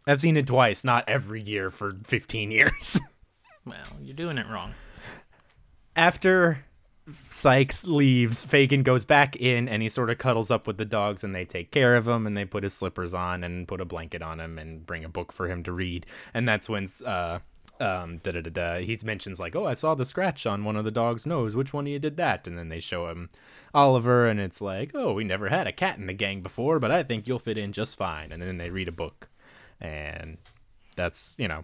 I've seen it twice, not every year for 15 years. Well, you're doing it wrong. After Sykes leaves, Fagin goes back in and he sort of cuddles up with the dogs and they take care of him and they put his slippers on and put a blanket on him and bring a book for him to read. And that's when uh um da da da da he mentions like, "Oh, I saw the scratch on one of the dog's nose. Which one of you did that?" And then they show him Oliver and it's like, "Oh, we never had a cat in the gang before, but I think you'll fit in just fine." And then they read a book. And that's, you know,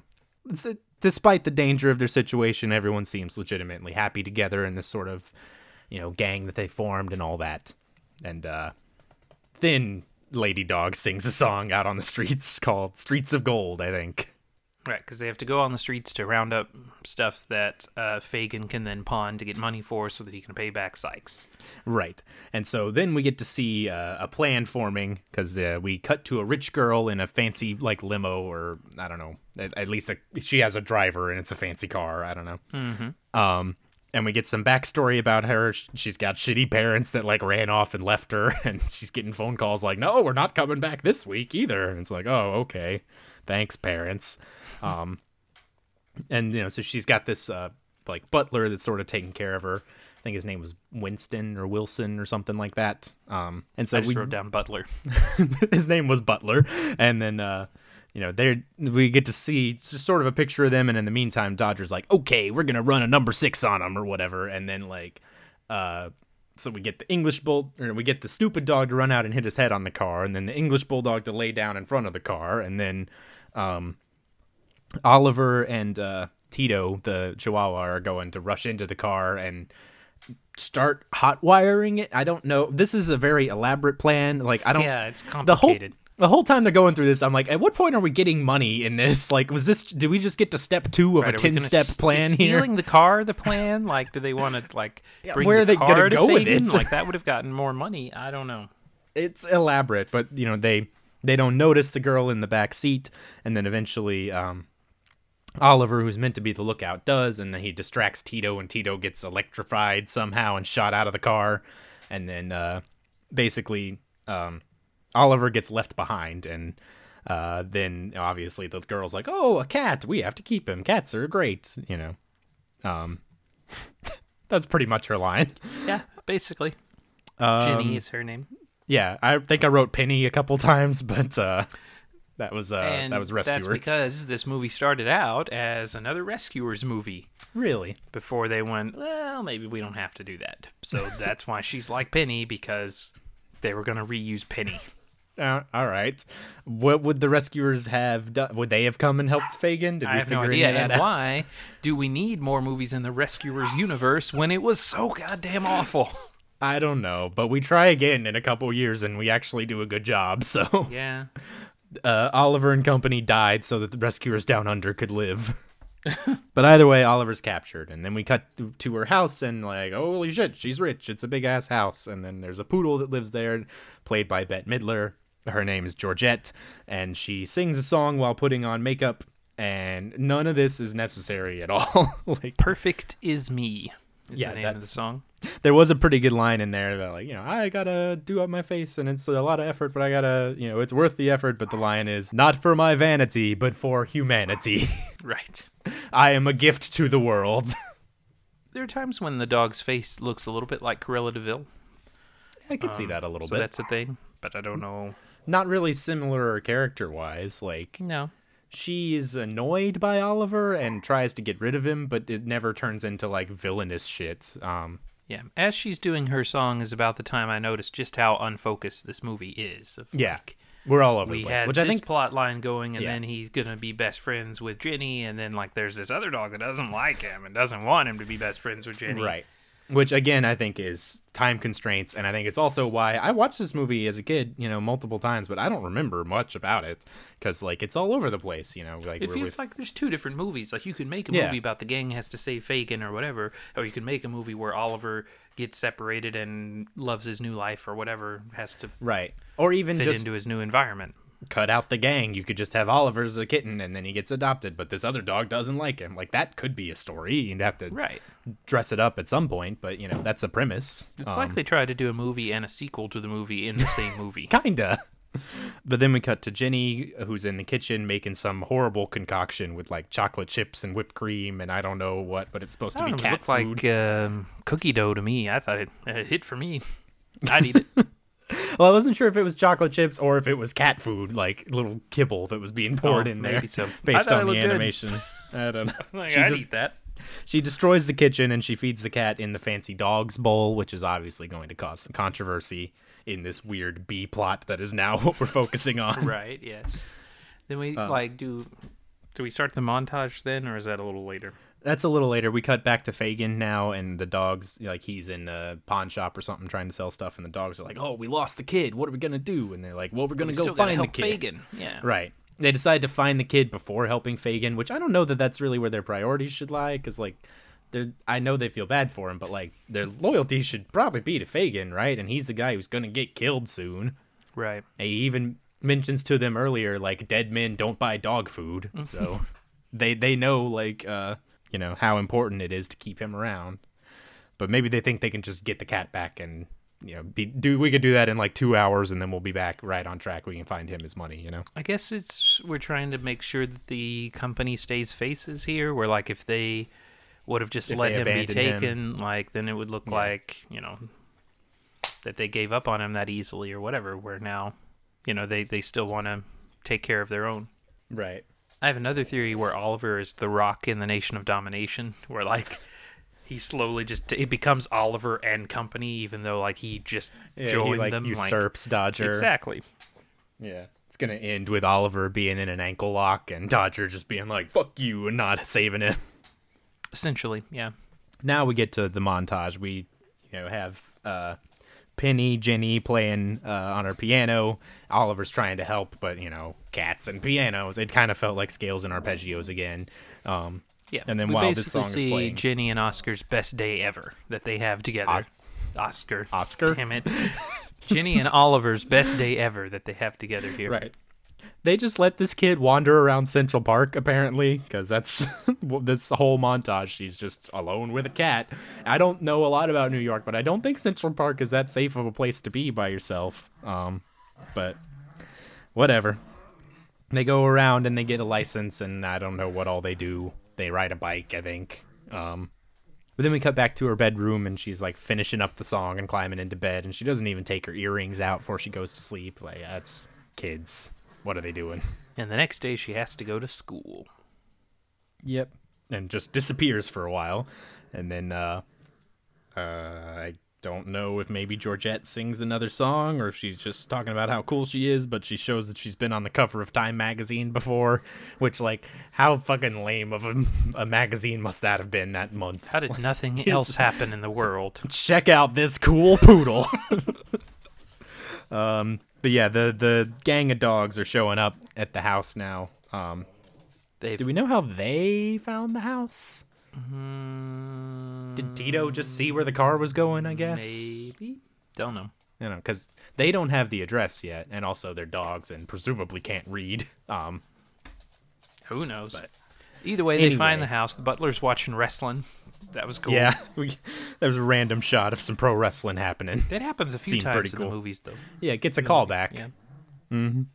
it's, despite the danger of their situation, everyone seems legitimately happy together in this sort of, you know, gang that they formed and all that. And uh, then Lady Dog sings a song out on the streets called "Streets of Gold," I think. Right, because they have to go on the streets to round up stuff that uh, Fagin can then pawn to get money for, so that he can pay back Sykes. Right. And so then we get to see uh, a plan forming because uh, we cut to a rich girl in a fancy like limo or I don't know. At, at least a, she has a driver and it's a fancy car. I don't know. Mm-hmm. Um, and we get some backstory about her. She's got shitty parents that like ran off and left her, and she's getting phone calls like, "No, we're not coming back this week either." And it's like, "Oh, okay, thanks, parents." Um, and you know, so she's got this uh like butler that's sort of taking care of her. I think his name was Winston or Wilson or something like that. Um, and so we wrote down Butler. his name was Butler, and then uh, you know they we get to see just sort of a picture of them, and in the meantime, Dodger's like, okay, we're gonna run a number six on them or whatever, and then like, uh, so we get the English bull, or we get the stupid dog to run out and hit his head on the car, and then the English bulldog to lay down in front of the car, and then um, Oliver and uh, Tito, the Chihuahua, are going to rush into the car and start hot wiring it. I don't know. This is a very elaborate plan. Like I don't. Yeah, it's the whole complicated. the whole time they're going through this, I'm like, at what point are we getting money in this? Like, was this? Did we just get to step two of Right, a ten step s- plan is here? Stealing the car, the plan? Like, do they want to like bring where the are they gonna to go with it? Like that would have gotten more money. I don't know. it's elaborate, but you know they they don't notice the girl in the back seat, and then eventually um, Oliver, who's meant to be the lookout, does, and then he distracts Tito, and Tito gets electrified somehow and shot out of the car, and then uh, basically um, Oliver gets left behind, and uh, then obviously the girl's like, "Oh, a cat! We have to keep him. Cats are great," you know. Um, that's pretty much her line. Yeah, basically. Um, Jenny is her name. Yeah, I think I wrote Penny a couple times, but uh, that was uh, and that was Rescuers. That's because this movie started out as another Rescuers movie really, before they went, well, maybe we don't have to do that. So that's why she's like Penny because they were going to reuse Penny. uh, all right. What would the Rescuers have done? Would they have come and helped Fagin? Did we I have no figure idea. And out? why do we need more movies in the Rescuers universe when it was so goddamn awful? I don't know, but we try again in a couple years, and we actually do a good job. So Yeah. uh, Oliver and company died so that the Rescuers down under could live. but either way, Oliver's captured, and then we cut to- her house, and like, holy shit, she's rich. It's a big ass house, and then there's a poodle that lives there, played by Bette Midler. Her name is Georgette, and she sings a song while putting on makeup, and none of this is necessary at all. like, Perfect is me. Is Yeah, the name of the song. There was a pretty good line in there about like, you know, I gotta do up my face, and it's a lot of effort, but I gotta, you know, it's worth the effort. But the line is not for my vanity, but for humanity. Right. I am a gift to the world. There are times when the dog's face looks a little bit like Cruella de Vil. I could see that a little So bit. that's a thing, but I don't know. Not really similar character wise. Like No. she is annoyed by Oliver and tries to get rid of him, but it never turns into like villainous shit. Um, Yeah. As she's doing her song is about the time I noticed just how unfocused this movie is. Of, yeah, like, we're all over we the place, had which this I think plot line going, and Yeah. then he's gonna be best friends with Jenny, and then like there's this other dog that doesn't like him and doesn't want him to be best friends with Jenny. Right. Which again, I think is time constraints, and I think it's also why I watched this movie as a kid, you know, multiple times, but I don't remember much about it because like it's all over the place, you know. Like It feels with- like there's two different movies. Like you could make a Yeah. movie about the gang has to save Fagin or whatever, or you could make a movie where Oliver gets separated and loves his new life or whatever has to right, or even fit just into his new environment. Cut out the gang. You could just have Oliver as a kitten, and then he gets adopted, but this other dog doesn't like him. Like that could be a story. You'd have to Right. dress it up at some point, but you know that's a premise. It's Um, like they tried to do a movie and a sequel to the movie in the same movie. Kinda. But then we cut to Jenny, who's in the kitchen making some horrible concoction with like chocolate chips and whipped cream and I don't know what, but it's supposed to be know, it cat looked food. like um, cookie dough to me. I thought it, it hit for me. I'd eat it. Well, I wasn't sure if it was chocolate chips or if it was cat food, like little kibble that was being poured Oh, in there. maybe so. Based on the looked good. animation. I don't know. Like, She I'd just- eat that. She destroys the kitchen and she feeds the cat in the fancy dog's bowl, which is obviously going to cause some controversy in this weird B plot that is now what we're focusing on. Right. Yes. Then we Uh. like do. Do we start the montage then, or is that a little later? That's a little later. We cut back to Fagin now, and the dogs, like he's in a pawn shop or something trying to sell stuff, and the dogs are like, "Oh, we lost the kid. What are we gonna do?" And they're like, "Well, we're gonna We go find the kid." Fagin. Yeah. Right. They decide to find the kid before helping Fagin, which I don't know that that's really where their priorities should lie, because like, they're I know they feel bad for him, but like their loyalty should probably be to Fagin, right? And he's the guy who's gonna get killed soon. Right. He even mentions to them earlier, like dead men don't buy dog food, so they they know like uh you know how important it is to keep him around. But maybe they think they can just get the cat back and you know be do we could do that in like two hours and then we'll be back right on track. We can find him his money, you know. I guess it's we're trying to make sure that the company stays faces here. Where like if they would have just If let him be abandoned him. taken, like then it would look like you know that they gave up on him that easily or whatever. Where now, you know, they they still want to take care of their own. Right. I have another theory where Oliver is the Rock in the Nation of Domination, where like he slowly just it becomes Oliver and company, even though like he just Yeah, joined he like them. like- usurps Dodger. exactly. Yeah. It's gonna end with Oliver being in an ankle lock and Dodger just being like, fuck you and not saving him. Essentially, yeah. now we get to the montage. We, you know, have uh, Penny, Jenny playing uh, on her piano. Oliver's trying to help, but you know, cats and pianos. It kind of felt like scales and arpeggios again. Um, Yeah, And then we while this song is see playing- Ginny and Oscar's best day ever that they have together. Os- Oscar, Oscar? damn it, Ginny and Oliver's best day ever that they have together here. Right. They just let this kid wander around Central Park, apparently, because that's this whole montage. She's just alone with a cat. I don't know a lot about New York, but I don't think Central Park is that safe of a place to be by yourself. Um, but whatever. They go around and they get a license, and I don't know what all they do. They ride a bike, I think. Um, but then we cut back to her bedroom, and she's like finishing up the song and climbing into bed, and she doesn't even take her earrings out before she goes to sleep. Like that's kids. What are they doing? And the next day she has to go to school. Yep. And just disappears for a while, and then uh, uh, I don't know if maybe Georgette sings another song or if she's just talking about how cool she is, but she shows that she's been on the cover of Time magazine before, which like how fucking lame of a, a magazine must that have been that month? How did nothing else happen in the world? check out this cool poodle. um, but yeah, the the gang of dogs are showing up at the house now. Um, They've do we know how they found the house? Did Tito just see where the car was going? I guess. maybe don't know. You know, because they don't have the address yet, and also they're dogs and presumably can't read. Um, Who knows? Either way, they find the house. The butler's watching wrestling. That was cool. yeah, we, was a random shot of some pro wrestling happening. That happens a few Seemed times in cool. the movies, though. Yeah, it gets a callback. Yeah.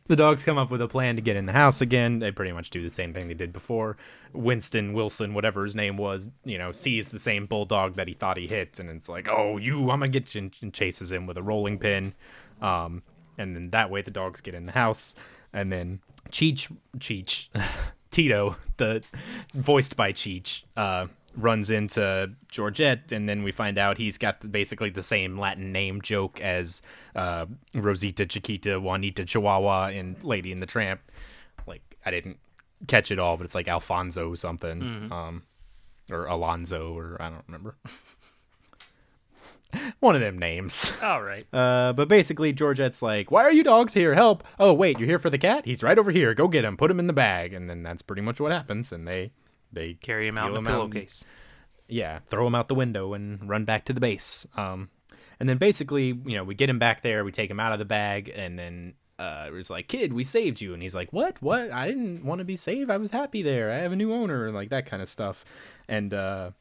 The dogs come up with a plan to get in the house again. They pretty much do the same thing they did before. Winston Wilson, whatever his name was, you know, sees the same bulldog that he thought he hit, and it's like, "Oh, you! I'm gonna get you!" and chases him with a rolling pin. Um, and then that way the dogs get in the house, and then Cheech, Cheech, Tito, the voiced by Cheech, uh, runs into Georgette, and then we find out he's got basically the same Latin name joke as uh, Rosita Chiquita, Juanita Chihuahua, and Lady and the Tramp. Like I didn't catch it all, but it's like Alfonso something, um, or Alonzo, or I don't remember. One of them names. All right. Uh, but basically, Georgette's like, "Why are you dogs here? Help! Oh, wait, you're here for the cat? He's right over here. Go get him. Put him in the bag." And then that's pretty much what happens. And they they Carry him out in a pillowcase. yeah, throw him out the window and run back to the base. Um, and then basically, you know, we get him back there, we take him out of the bag, and then uh, it was like, "Kid, we saved you," and he's like, "What? What? I didn't want to be saved. I was happy there. I have a new owner, and like that kind of stuff." And uh,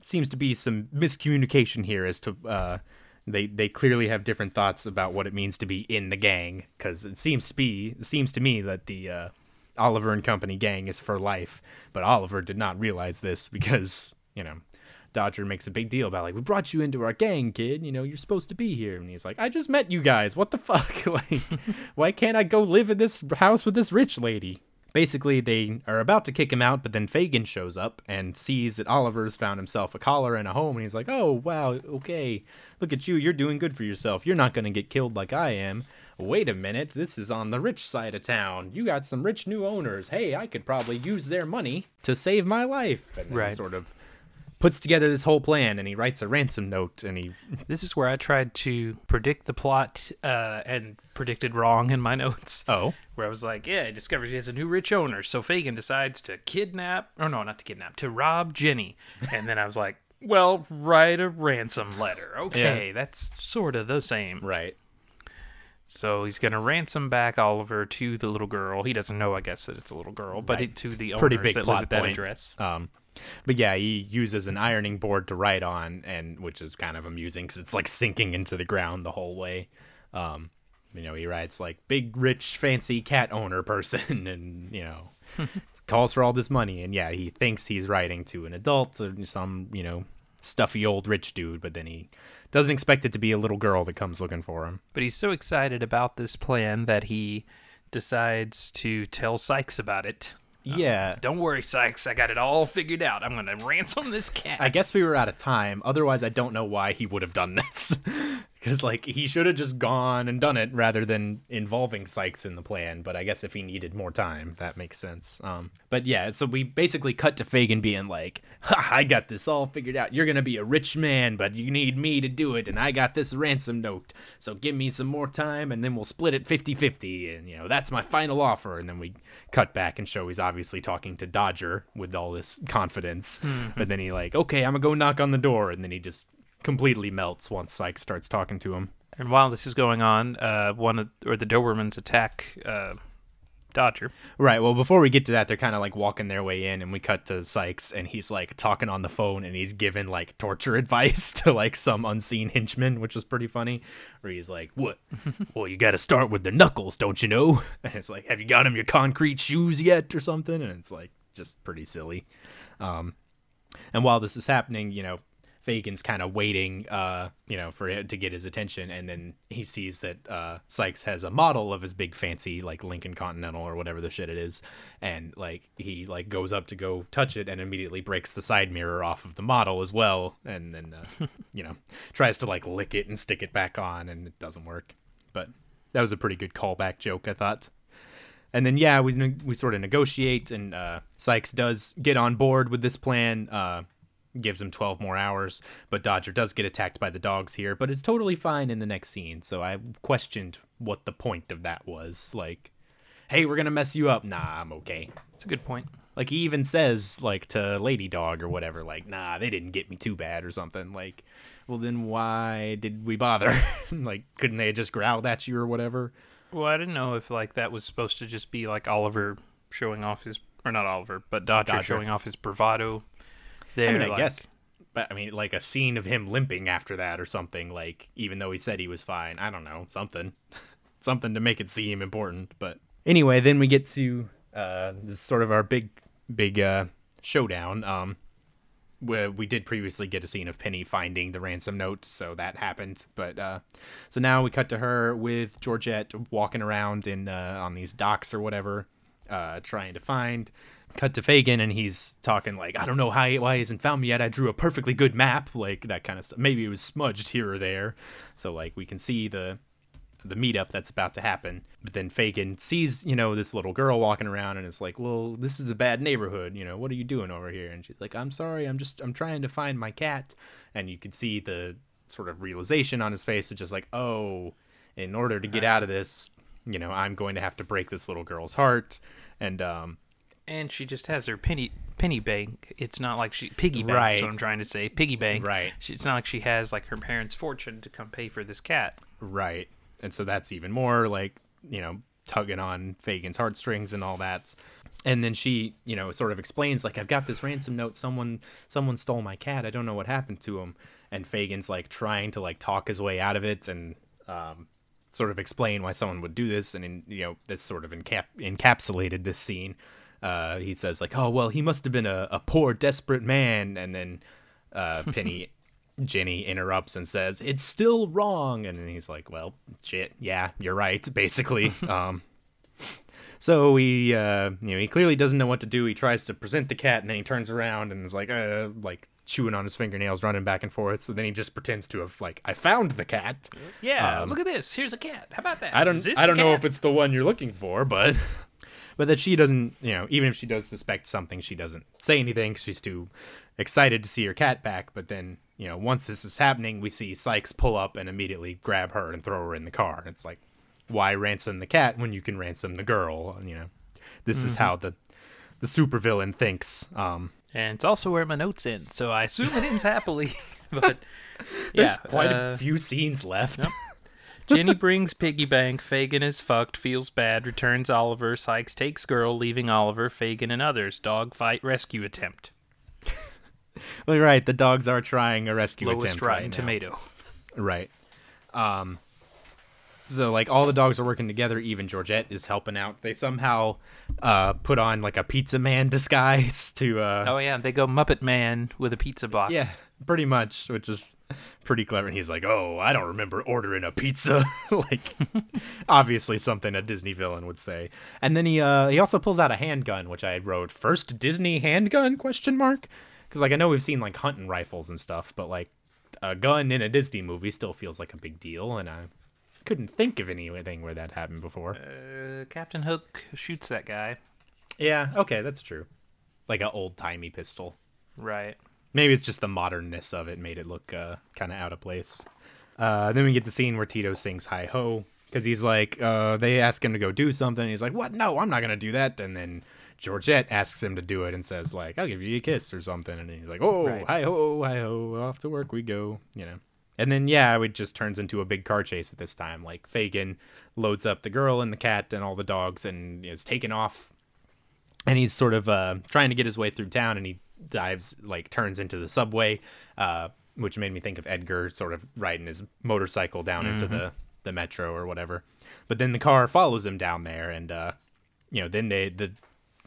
seems to be some miscommunication here as to uh, they they clearly have different thoughts about what it means to be in the gang because it seems to be it seems to me that the uh, Oliver and Company gang is for life, but Oliver did not realize this because you know Dodger makes a big deal about like we brought you into our gang, kid. You know you're supposed to be here, and he's like, I just met you guys. What the fuck? like, why can't I go live in this house with this rich lady? Basically, they are about to kick him out, but then Fagin shows up and sees that Oliver's found himself a collar and a home, and he's like, "Oh wow, okay, look at you, you're doing good for yourself. You're not gonna get killed like I am." Wait a minute, this is on the rich side of town. You got some rich new owners. Hey, I could probably use their money to save my life. And then Right. sort of puts together this whole plan, and he writes a ransom note, and he This is where I tried to predict the plot uh, and predicted wrong in my notes. oh Where I was like, yeah, he discovers he has a new rich owner. So Fagin decides to kidnap, or no, not to kidnap, to rob Jenny. And then I was like, well, write a ransom letter. Okay, that's sort of the same. right. So he's going to ransom back Oliver to the little girl. He doesn't know, I guess, that it's a little girl, but it, to the owners Pretty big that plot live at that point. address. Um, but yeah, he uses an ironing board to write on, and which is kind of amusing because it's like sinking into the ground the whole way. Um, you know, he writes like big, rich, fancy cat owner person, and you know, calls for all this money. And yeah, he thinks he's writing to an adult or some you know stuffy old rich dude, but then he doesn't expect it to be a little girl that comes looking for him. But he's so excited about this plan that he decides to tell Sykes about it. Uh, yeah, Don't worry, Sykes. I got it all figured out. I'm going to ransom this cat. I guess we were out of time. Otherwise, I don't know why he would have done this. because like he should have just gone and done it rather than involving Sykes in the plan. But I guess if he needed more time, that makes sense. Um, but yeah, so we basically cut to Fagin being like, ha, "I got this all figured out. You're gonna be a rich man, but you need me to do it, and I got this ransom note. So give me some more time, and then we'll split it 50-50, and you know that's my final offer." And then we cut back and show he's obviously talking to Dodger with all this confidence, but then he like, "Okay, I'm gonna go knock on the door," and then he just completely melts once Sykes starts talking to him. And while this is going on, uh, one of, or the Dobermans attack uh, Dodger. Right. Well, before we get to that, they're kind of like walking their way in, and we cut to Sykes, and he's like talking on the phone, and he's giving like torture advice to like some unseen henchman, which was pretty funny. Where he's like, "What? well, you got to start with the knuckles, don't you know?" And it's like, "Have you got him your concrete shoes yet, or something?" And it's like just pretty silly. Um, and while this is happening, you know, Fagin's kind of waiting, uh, you know, for it to get his attention, and then he sees that uh, Sykes has a model of his big fancy like Lincoln Continental or whatever the shit it is, and like he like goes up to go touch it and immediately breaks the side mirror off of the model as well, and then uh, you know tries to like lick it and stick it back on, and it doesn't work. But that was a pretty good callback joke, I thought. And then yeah, we we sort of negotiate, and uh, Sykes does get on board with this plan. Gives him 12 more hours, but Dodger does get attacked by the dogs here, but it's totally fine in the next scene. So I questioned what the point of that was. Like, hey, we're gonna mess you up. Nah, I'm okay. It's a good point. Like he even says like to Lady Dog or whatever, like, nah, they didn't get me too bad or something. Like, well then why did we bother? like, couldn't they have just growled at you or whatever? Well, I didn't know if like that was supposed to just be like Oliver showing off his, or not Oliver, but Dodger, Dodger. showing off his bravado. There, I mean, I like- guess. But I mean, like a scene of him limping after that or something, like, even though he said he was fine. I don't know, something. something to make it seem important. But anyway, then we get to uh, this is sort of our big, big uh, showdown. Um, where we did previously get a scene of Penny finding the ransom note, so that happened. But uh, so now we cut to her with Georgette walking around in uh, on these docks or whatever, uh, trying to find. Cut to Fagin, and he's talking like, "I don't know how why he hasn't found me yet. I drew a perfectly good map, like that kind of stuff. Maybe it was smudged here or there, so like we can see the the meetup that's about to happen. But then Fagin sees, you know, this little girl walking around and is like, "Well, this is a bad neighborhood. You know, what are you doing over here?" And she's like, "I'm sorry. I'm just I'm trying to find my cat." And you can see the sort of realization on his face of just like, "Oh, in order to get out of this, you know, I'm going to have to break this little girl's heart." And um and she just has her penny penny bank. It's not like she piggy bank. Right. Is what I'm trying to say. Piggy bank. Right. She, it's not like she has like her parents' fortune to come pay for this cat. Right. And so that's even more like, you know, tugging on Fagin's heartstrings and all that. And then she, you know, sort of explains like I've got this ransom note someone someone stole my cat. I don't know what happened to him. And Fagin's like trying to like talk his way out of it and um sort of explain why someone would do this and in, you know, this sort of encap- encapsulated this scene. Uh he says like, "Oh, well, he must have been a, a poor desperate man." And then uh Penny Jenny interrupts and says, "It's still wrong." And then he's like, "Well, shit, yeah, you're right." Basically, um, so he, uh, you know, he clearly doesn't know what to do. He tries to present the cat, and then he turns around and is like, uh, like chewing on his fingernails, running back and forth. So then he just pretends to have like, "I found the cat." Yeah, look at this. Here's a cat. How about that? Um, I don't, I don't know if it's the one you're looking for, but, but that she doesn't, you know, even if she does suspect something, she doesn't say anything. she's too excited to see her cat back. But then, you know, once this is happening, we see Sykes pull up and immediately grab her and throw her in the car. It's like, why ransom the cat when you can ransom the girl? You know, this Mm-hmm. is how the the supervillain thinks. Um, And it's also where my notes end, so I assume it ends happily. but there's yeah, quite uh, a few scenes left. Jenny brings piggy bank. Fagin is fucked, feels bad, returns Oliver. Sykes takes girl, leaving Oliver, Fagin, and others. Dog fight rescue attempt. well, right, the dogs are trying a rescue Lowest attempt rotten right now. tomato. Right. Um so like all the dogs are working together, even Georgette is helping out. They somehow uh put on like a pizza man disguise to uh Oh yeah, they go Muppet Man with a pizza box. yeah, pretty much, which is pretty clever. And he's like, "Oh, I don't remember ordering a pizza." like obviously something a Disney villain would say. And then he uh he also pulls out a handgun, which I wrote first Disney handgun question mark because like I know we've seen like hunting rifles and stuff, but like a gun in a Disney movie still feels like a big deal, and I couldn't think of anything where that happened before. Uh, Captain Hook shoots that guy. yeah, okay, that's true. Like an old timey pistol. Right. Maybe it's just the modernness of it made it look uh, kind of out of place. Uh, then we get the scene where Tito sings "Hi Ho" because he's like, uh, they ask him to go do something. And he's like, "What? No, I'm not gonna do that." And then Georgette asks him to do it and says like, "I'll give you a kiss or something." And he's like, "Oh, Right. hi ho, hi ho, off to work we go." You know. And then yeah, it just turns into a big car chase at this time. Like Fagin loads up the girl and the cat and all the dogs and is taken off and he's sort of uh, trying to get his way through town and he dives like turns into the subway uh, which made me think of edgar sort of riding his motorcycle down into the, the metro or whatever. But then the car follows him down there and uh, you know then they the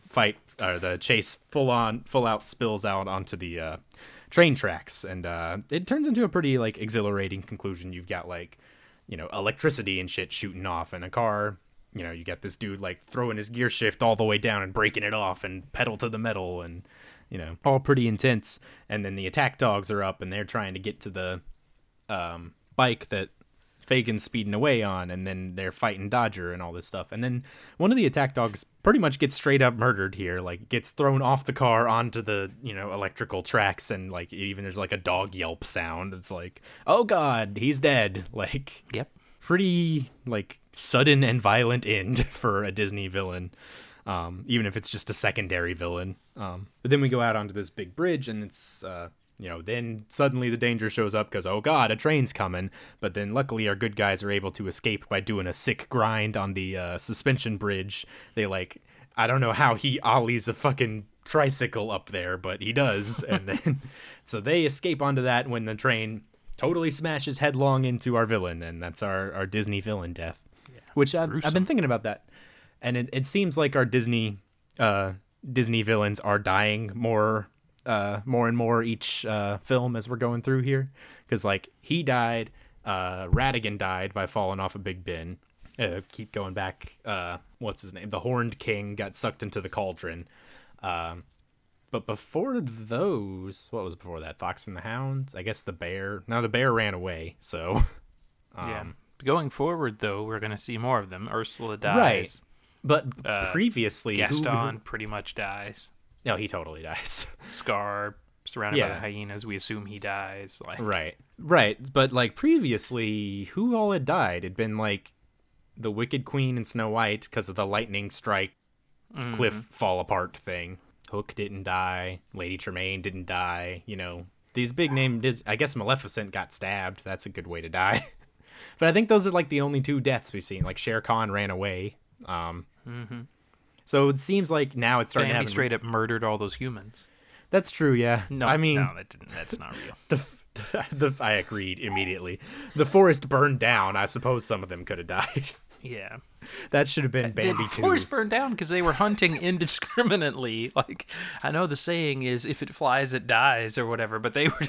fight or the chase full on full out spills out onto the uh, train tracks. And uh, it turns into a pretty like exhilarating conclusion. You've got like you know electricity and shit shooting off in a car. You know you got this dude like throwing his gear shift all the way down and breaking it off and pedal to the metal and you know all pretty intense and then the attack dogs are up and they're trying to get to the um, bike that Fagin's speeding away on, and then they're fighting Dodger and all this stuff. And then one of the attack dogs pretty much gets straight up murdered here, like gets thrown off the car onto the you know electrical tracks, and like even there's like a dog yelp sound. It's like, oh god, he's dead. Like, Yep. pretty like sudden and violent end for a Disney villain. Um, even if it's just a secondary villain. Um, but then we go out onto this big bridge, and it's uh, you know, then suddenly the danger shows up because oh god, a train's coming. But then luckily our good guys are able to escape by doing a sick grind on the uh, suspension bridge. They like I don't know how he ollies a fucking tricycle up there, but he does, and then so they escape onto that when the train totally smashes headlong into our villain, and that's our our Disney villain death. Which I've, I've been thinking about that, and it, it seems like our Disney uh, Disney villains are dying more uh, more and more each uh, film as we're going through here, because like he died, uh, Ratigan died by falling off a big bin. Uh, keep going back. Uh, what's his name? The Horned King got sucked into the cauldron. Um, but before those, what was before that? Fox and the Hounds. I guess the bear. Now the bear ran away. So yeah. Um, Going forward, though, we're going to see more of them. Ursula dies. right. But Uh, previously, who- Gaston pretty much dies. no, he totally dies. Scar, surrounded by the hyenas, we assume he dies. Like, Right. Right. But like previously, who all had died? It'd been like the Wicked Queen and Snow White because of the lightning strike, cliff fall apart thing. Hook didn't die. Lady Tremaine didn't die. You know, these big name. Dis- I guess Maleficent got stabbed. That's a good way to die. but I think those are like the only two deaths we've seen. Like Shere Khan ran away. Um, Mm-hmm. So it seems like now it's starting to Bambi happen. straight up murdered all those humans. That's true. Yeah. No, I mean, no, that didn't, that's not real. the, the I agreed immediately. The forest burned down. I suppose some of them could have died. Yeah. that should have been uh, Bambi the too. forest burned down because they were hunting indiscriminately. Like I know the saying is, "If it flies, it dies," or whatever. But they were.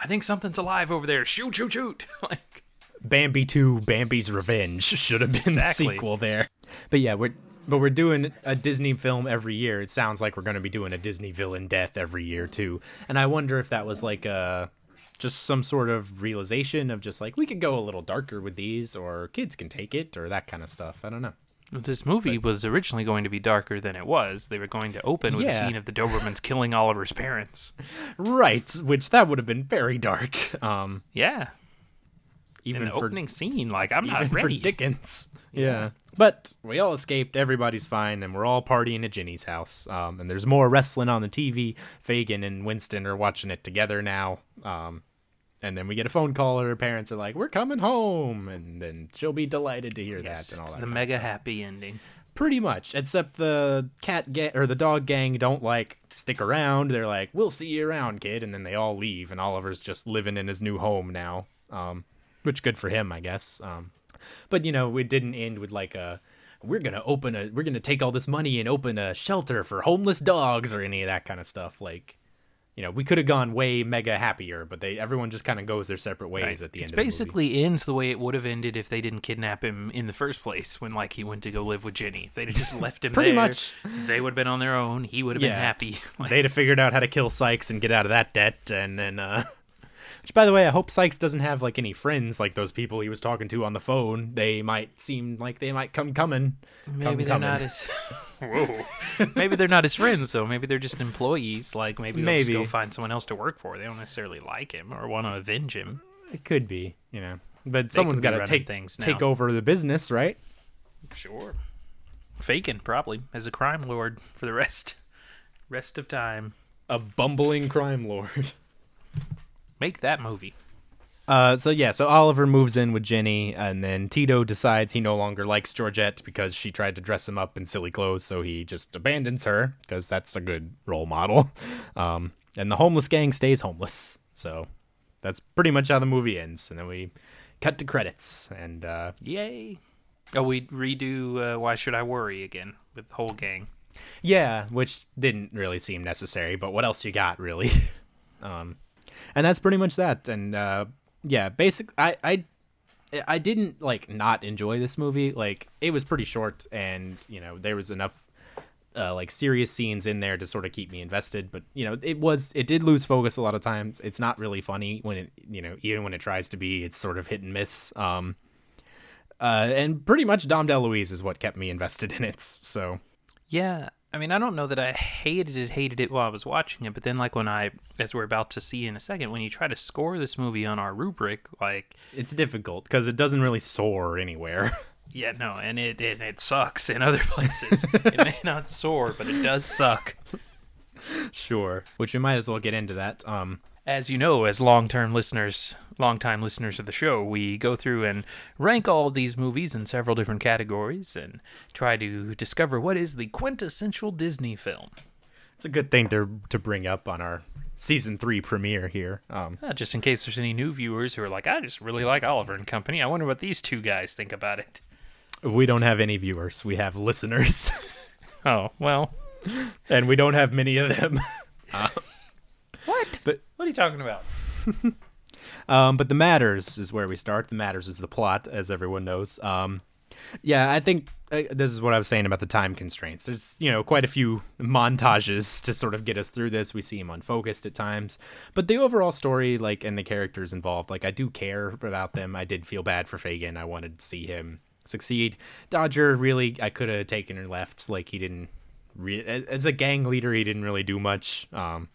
I think something's alive over there. Shoot! Shoot! Shoot! like Bambi two, Bambi's Revenge should have been Exactly. the sequel there. But yeah, we're but we're doing a Disney film every year. It sounds like we're going to be doing a Disney villain death every year too. And I wonder if that was like a just some sort of realization of just like we could go a little darker with these, or kids can take it, or that kind of stuff. I don't know. this movie was originally going to be darker than it was. They were going to open with a Yeah. scene of the Dobermans killing Oliver's parents. Right, which that would have been very dark. Um, Yeah. Even In the for opening scene, like I'm not even for. Dickens. Yeah. But we all escaped. Everybody's fine, and we're all partying at Ginny's house. Um, and there's more wrestling on the TV. Fagin and Winston are watching it together now. Um, and then we get a phone call, and her parents are like, "We're coming home," and then she'll be delighted to hear Yes, that. And all it's that the mega stuff. happy ending. Pretty much, except the cat gang or the dog gang don't like stick around. They're like, "We'll see you around, kid," and then they all leave. And Oliver's just living in his new home now, um, which good for him, I guess. Um, but you know, it didn't end with like a we're gonna open a we're gonna take all this money and open a shelter for homeless dogs or any of that kind of stuff. Like, you know, we could have gone way mega happier, but they everyone just kind of goes their separate ways at the It's end. of the movie. basically ends the way it would have ended if they didn't kidnap him in the first place when like he went to go live with Jenny, If they'd have just left him Pretty there, much. they would have been on their own. He would have been happy. Like, they'd have figured out how to kill Sykes and get out of that debt, and then uh, Which, by the way, I hope Sykes doesn't have like any friends like those people he was talking to on the phone. They might seem like they might come coming. Maybe they're not his. Whoa. maybe they're not his friends, so maybe they're just employees. Like maybe they'll just Maybe. go find someone else to work for. They don't necessarily like him or want to avenge him. It could be, you know. But someone's got to take things take over the business, right? Sure. Fagin probably as a crime lord for the rest rest of time. A bumbling crime lord. Make that movie. Uh, so yeah, so Oliver moves in with Jenny, and then Tito decides he no longer likes Georgette because she tried to dress him up in silly clothes, so he just abandons her because that's a good role model. Um, and the homeless gang stays homeless. So that's pretty much how the movie ends, and then we cut to credits, and uh, Yay. Oh, we redo uh, Why Should I Worry again with the whole gang. Yeah, which didn't really seem necessary, but what else you got really? um and that's pretty much that. And uh yeah, basic I I I didn't like not enjoy this movie. Like it was pretty short and, you know, there was enough uh, like serious scenes in there to sort of keep me invested, but you know, it was it did lose focus a lot of times. It's not really funny when it, you know, even when it tries to be, it's sort of hit and miss. Um uh, and pretty much Dom DeLuise is what kept me invested in it. So Yeah, I mean, I don't know that I hated it, hated it while I was watching it, but then, like, when I, as we're about to see in a second, when you try to score this movie on our rubric, like, it's difficult because it doesn't really soar anywhere. yeah, no, and it, it, it sucks in other places. it may not soar, but it does suck. sure. Which we might as well get into that. Um, As you know, as long-term listeners, long-time listeners of the show, we go through and rank all of these movies in several different categories and try to discover what is the quintessential Disney film. it's a good thing to to bring up on our season three premiere here. Um, Uh, just in case there's any new viewers who are like, I just really like Oliver and Company. I wonder what these two guys think about it. we don't have any viewers. We have listeners, Oh well, and we don't have many of them. what? But- what are you talking about? Um, but the matters is where we start. The matters is the plot, as everyone knows. Um, yeah, I think uh, this is what I was saying about the time constraints. There's you know quite a few montages to sort of get us through this. We see him unfocused at times, but the overall story, like and the characters involved, like I do care about them. I did feel bad for Fagin. I wanted to see him succeed. Dodger, really, I could have taken or left. Like he didn't. Re- as a gang leader, he didn't really do much. Um,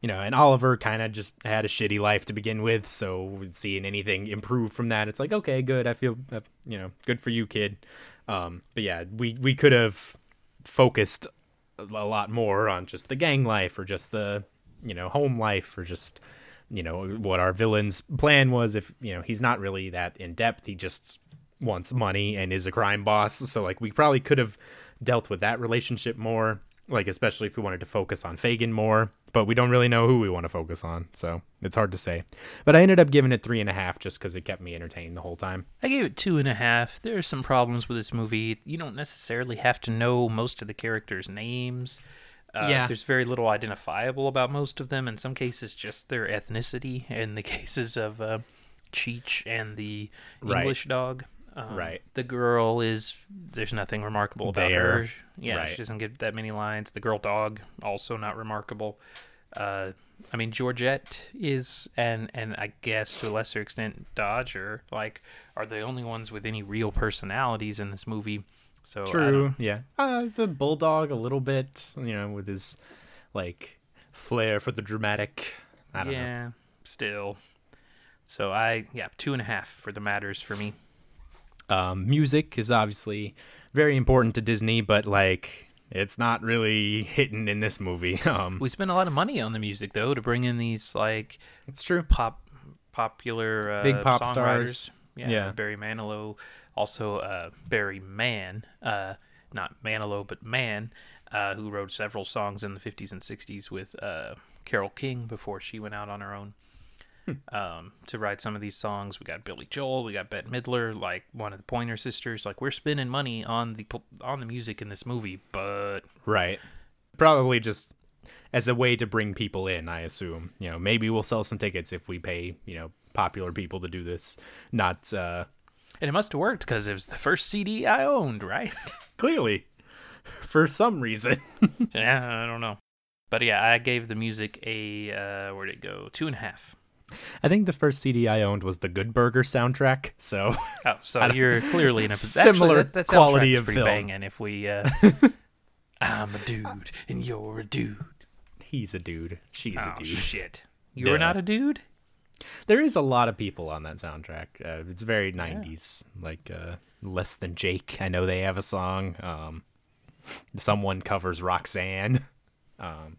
you know, and Oliver kind of just had a shitty life to begin with, so seeing anything improve from that, it's like, okay, good. I feel, uh, you know, good for you, kid. Um, but yeah, we we could have focused a lot more on just the gang life or just the, you know, home life or just, you know, what our villain's plan was. If you know, he's not really that in depth. He just wants money and is a crime boss. So like, we probably could have dealt with that relationship more like especially if we wanted to focus on Fagin more, but we don't really know who we want to focus on, so it's hard to say. But I ended up giving it three and a half just because it kept me entertained the whole time. I gave it two and a half. There are some problems with this movie. You don't necessarily have to know most of the characters' names. Uh, Yeah. There's very little identifiable about most of them. In some cases, just their ethnicity. In the cases of uh, Cheech and the Right. English dog. Um, Right. The girl is there's nothing remarkable about There. her. Yeah, Right. she doesn't get that many lines. The girl dog also not remarkable. Uh, I mean Georgette is and and I guess to a lesser extent Dodger like are the only ones with any real personalities in this movie. So true. yeah. Uh, the bulldog a little bit, you know, with his like flair for the dramatic. I don't know. yeah, still. So I yeah two and a half for the matters for me. Um, music is obviously very important to Disney, but like it's not really hitting in this movie. Um, We spent a lot of money on the music though to bring in these like it's true. pop popular uh, Big pop stars. Yeah, Yeah. Barry Manilow, also uh, Barry Mann, uh, not Manilow but Mann, uh, who wrote several songs in the 50s and 60s with uh, Carole King before she went out on her own. Um, to write some of these songs, we got Billy Joel, we got Bette Midler, like one of the Pointer Sisters. Like we're spending money on the on the music in this movie, but Right. Probably just as a way to bring people in, I assume. You know, maybe we'll sell some tickets if we pay, you know, popular people to do this. Not uh and it must have worked because it was the first CD I owned, right? clearly for some reason. yeah, I don't know. But yeah, I gave the music a uh, where'd it go? Two and a half. I think the first CD I owned was the Good Burger soundtrack. So Oh, so you're clearly in a Similar Actually, that, that quality of film. banging. If we, uh, I'm a dude and you're a dude. he's a dude. She's Oh a dude. shit, you're Yeah. not a dude. There is a lot of people on that soundtrack. Uh, it's very 90s. Like uh, Less Than Jake. I know they have a song. Um, someone covers Roxanne. Um,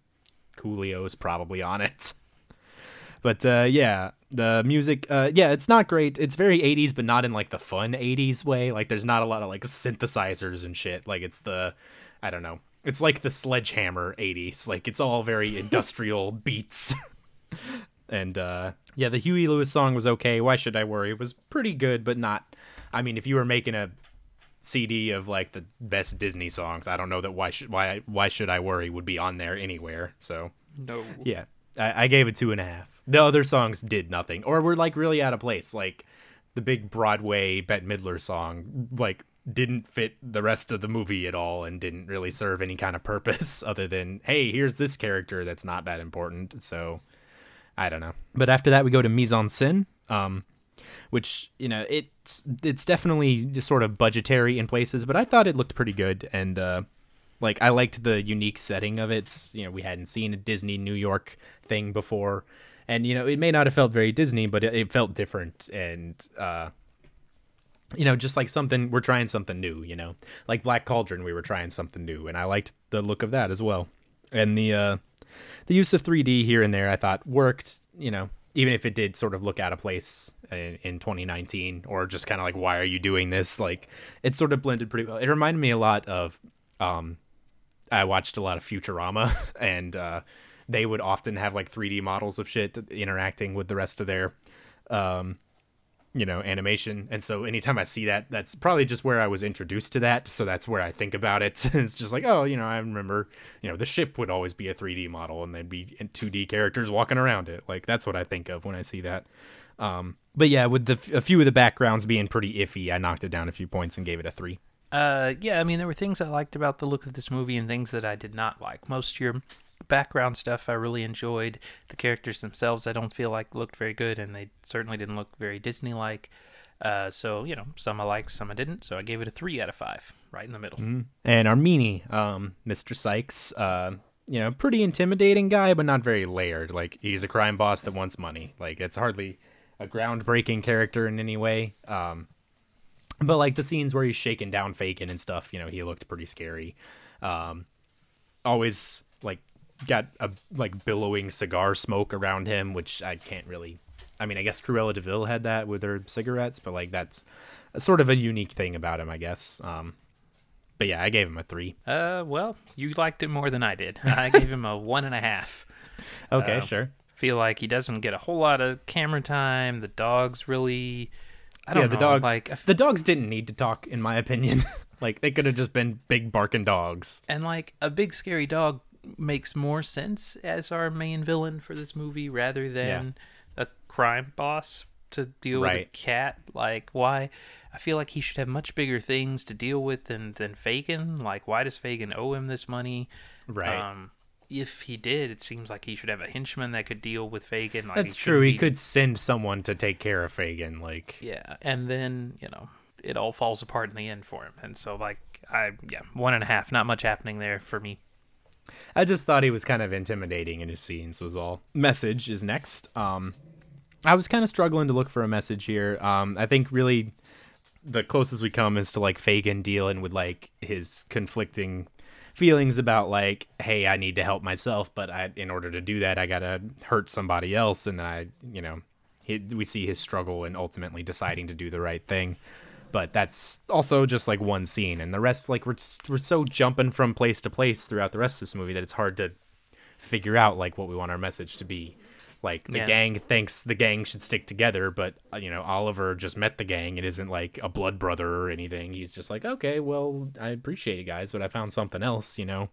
Coolio's probably on it. But uh, yeah, the music, uh, yeah, it's not great. It's very 80s, but not in like the fun 80s way. Like there's not a lot of like synthesizers and shit. Like it's the, I don't know. It's like the sledgehammer 80s. Like it's all very industrial beats. And uh, yeah, the Huey Lewis song was okay. Why should I worry? It was pretty good, but not. I mean, if you were making a CD of like the best Disney songs, I don't know that why should why why should I worry would be on there anywhere. So No. yeah, I, I gave it two and a half. The other songs did nothing, or were like really out of place. Like the big Broadway Bette Midler song, like didn't fit the rest of the movie at all, and didn't really serve any kind of purpose other than hey, here's this character that's not that important. So I don't know. But after that, we go to Mise en Scène, um, which you know it's it's definitely sort of budgetary in places, but I thought it looked pretty good, and uh, like I liked the unique setting of it. You know, we hadn't seen a Disney New York thing before, and you know it may not have felt very Disney, but it, it felt different, and uh, you know, just like something we're trying something new. You know, like Black Cauldron, we were trying something new, and I liked the look of that as well, and the uh, the use of 3D here and there I thought worked, you know, even if it did sort of look out of place in, in 2019 or just kind of like why are you doing this? Like it sort of blended pretty well. It reminded me a lot of um I watched a lot of Futurama and uh they would often have like 3D models of shit interacting with the rest of their um you know animation. And so anytime i see that that's probably just where i was introduced to that. So that's where i think about it. It's just like oh you know i remember you know the ship would always be a 3d model and they'd be 2d characters walking around it. Like that's what i think of when i see that. Um but yeah with the a few of the backgrounds being pretty iffy i knocked it down a few points and gave it a three. Uh, yeah, I mean, there were things I liked about the look of this movie and things that I did not like. Most your background stuff I really enjoyed. The characters themselves I don't feel like looked very good, and they certainly didn't look very Disney like. Uh, so, you know, some I liked, some I didn't. So I gave it a 3 out of 5, right in the middle. and Armini, um, Mr. Sykes, uh, you know, pretty intimidating guy, but not very layered. Like he's a crime boss that wants money. Like it's hardly a groundbreaking character in any way. Um, but like the scenes where he's shaking down Fagin and stuff, you know, he looked pretty scary. Um, always like got a like billowing cigar smoke around him, which I can't really. I mean, I guess Cruella de Vil had that with her cigarettes, but like that's a sort of a unique thing about him, I guess. Um, but yeah, I gave him a three. Uh, well, you liked it more than I did. I gave him a one and a half. Okay, Uh, sure. Feel like he doesn't get a whole lot of camera time. The dog's really, I don't Yeah, know, the dogs. like f- the dogs didn't need to talk, in my opinion. like they could have just been big barking dogs. and like a big scary dog makes more sense as our main villain for this movie rather than a crime boss to deal with a cat. Like why? I feel like he should have much bigger things to deal with than than Fagin. Like why does Fagin owe him this money? Right. Um, if he did, it seems like he should have a henchman that could deal with Fagin. Like That's he true. He be- could send someone to take care of Fagin. Like, Yeah, and then you know it all falls apart in the end for him, and so like I yeah one and a half, not much happening there for me. I just thought he was kind of intimidating in his scenes. Was all. Message is next. Um, I was kind of struggling to look for a message here. Um, I think really the closest we come is to like Fagin dealing with like his conflicting feelings about like, hey, I need to help myself, but I, in order to do that, I gotta hurt somebody else, and then I, you know, he, we see his struggle and ultimately deciding to do the right thing. But that's also just like one scene, and the rest, like we're we're so jumping from place to place throughout the rest of this movie that it's hard to figure out like what we want our message to be. Like the Yeah. gang thinks the gang should stick together, but uh, you know Oliver just met the gang. It isn't like a blood brother or anything. He's just like, okay, well, I appreciate it, guys, but I found something else, you know.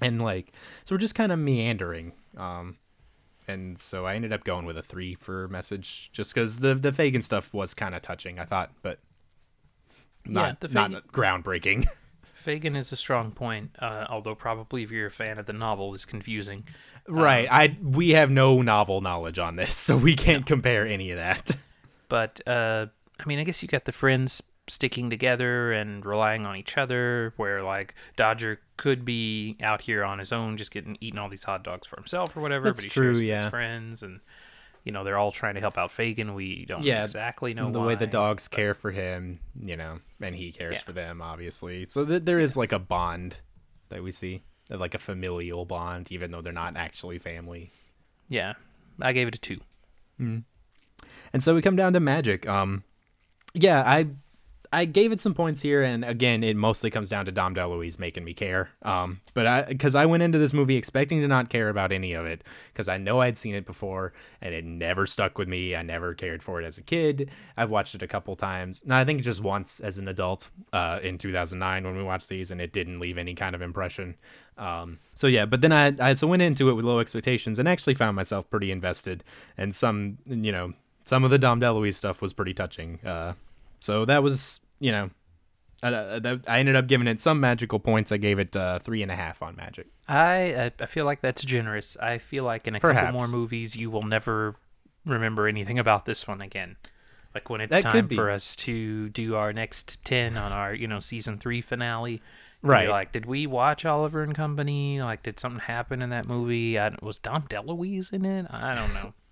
And like, so we're just kind of meandering. Um, and so I ended up going with a three for message, just because the the Fagin stuff was kind of touching, I thought, but not the not groundbreaking. Fagin is a strong point, uh, although probably if you're a fan of the novel, is confusing. Right. I we have no novel knowledge on this, so we can't compare any of that. But uh, I mean, I guess you got the friends sticking together and relying on each other. Where like Dodger could be out here on his own, just getting eating all these hot dogs for himself or whatever. That's but he true, shares with yeah. his friends, and you know they're all trying to help out Fagin. We don't Yeah, exactly know the way the why. dogs care for him, you know, and he cares Yeah. for them, obviously. So th- there is like a bond that we see, like a familial bond, even though they're not actually family. Yeah, I gave it a two. And so we come down to magic. Um, yeah, I I gave it some points here, and again, it mostly comes down to Dom DeLuise making me care. Um, but I because I went into this movie expecting to not care about any of it, because I know I'd seen it before, and it never stuck with me. I never cared for it as a kid. I've watched it a couple times. No, I think just once as an adult uh, in 2009 when we watched these, and it didn't leave any kind of impression. Um, so yeah, but then I, I so went into it with low expectations and actually found myself pretty invested, and some you know some of the Dom DeLuise stuff was pretty touching. Uh, so that was, you know, I, I, I ended up giving it some magical points. I gave it uh, three and a half on magic. I I- feel like that's generous. I feel like in a couple more movies, you will never remember anything about this one again. Like when it's That time for us to do our next ten on our you know season three finale. Right. Like, did we watch Oliver and Company? Like, did something happen in that movie? I, was Dom DeLuise in it? I don't know.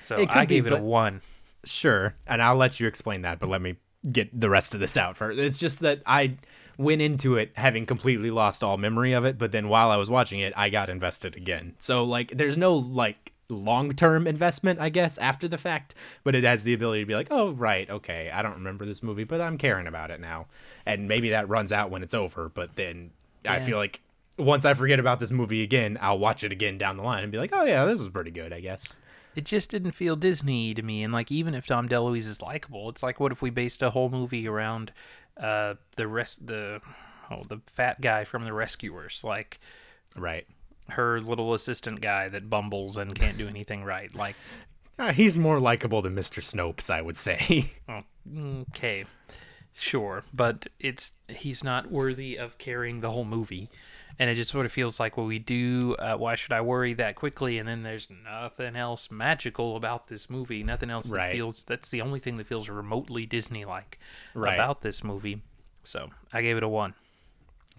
So I be, gave it a one. Sure, and I'll let you explain that, but let me get the rest of this out first. It's just that I went into it having completely lost all memory of it, but then while I was watching it, I got invested again. So like, there's no like long-term investment, I guess, after the fact, but it has the ability to be like, oh right, okay, I don't remember this movie, but I'm caring about it now, and maybe that runs out when it's over, but then I feel like. Once I forget about this movie again, I'll watch it again down the line and be like, "Oh yeah, this is pretty good, I guess." It just didn't feel Disney to me. And like, even if Dom DeLuise is likable, it's like, what if we based a whole movie around uh, the rest, the oh, the fat guy from the Rescuers, like Right. her little assistant guy that bumbles and can't do anything right. Like, Uh, he's more likable than Mr. Snoops, I would say. oh, okay, sure, but it's he's not worthy of carrying the whole movie. And it just sort of feels like, well, we do. Uh, why should I worry that quickly? And then there's nothing else magical about this movie. Nothing else that feels. That's the only thing that feels remotely Disney-like Right. about this movie. So I gave it a one.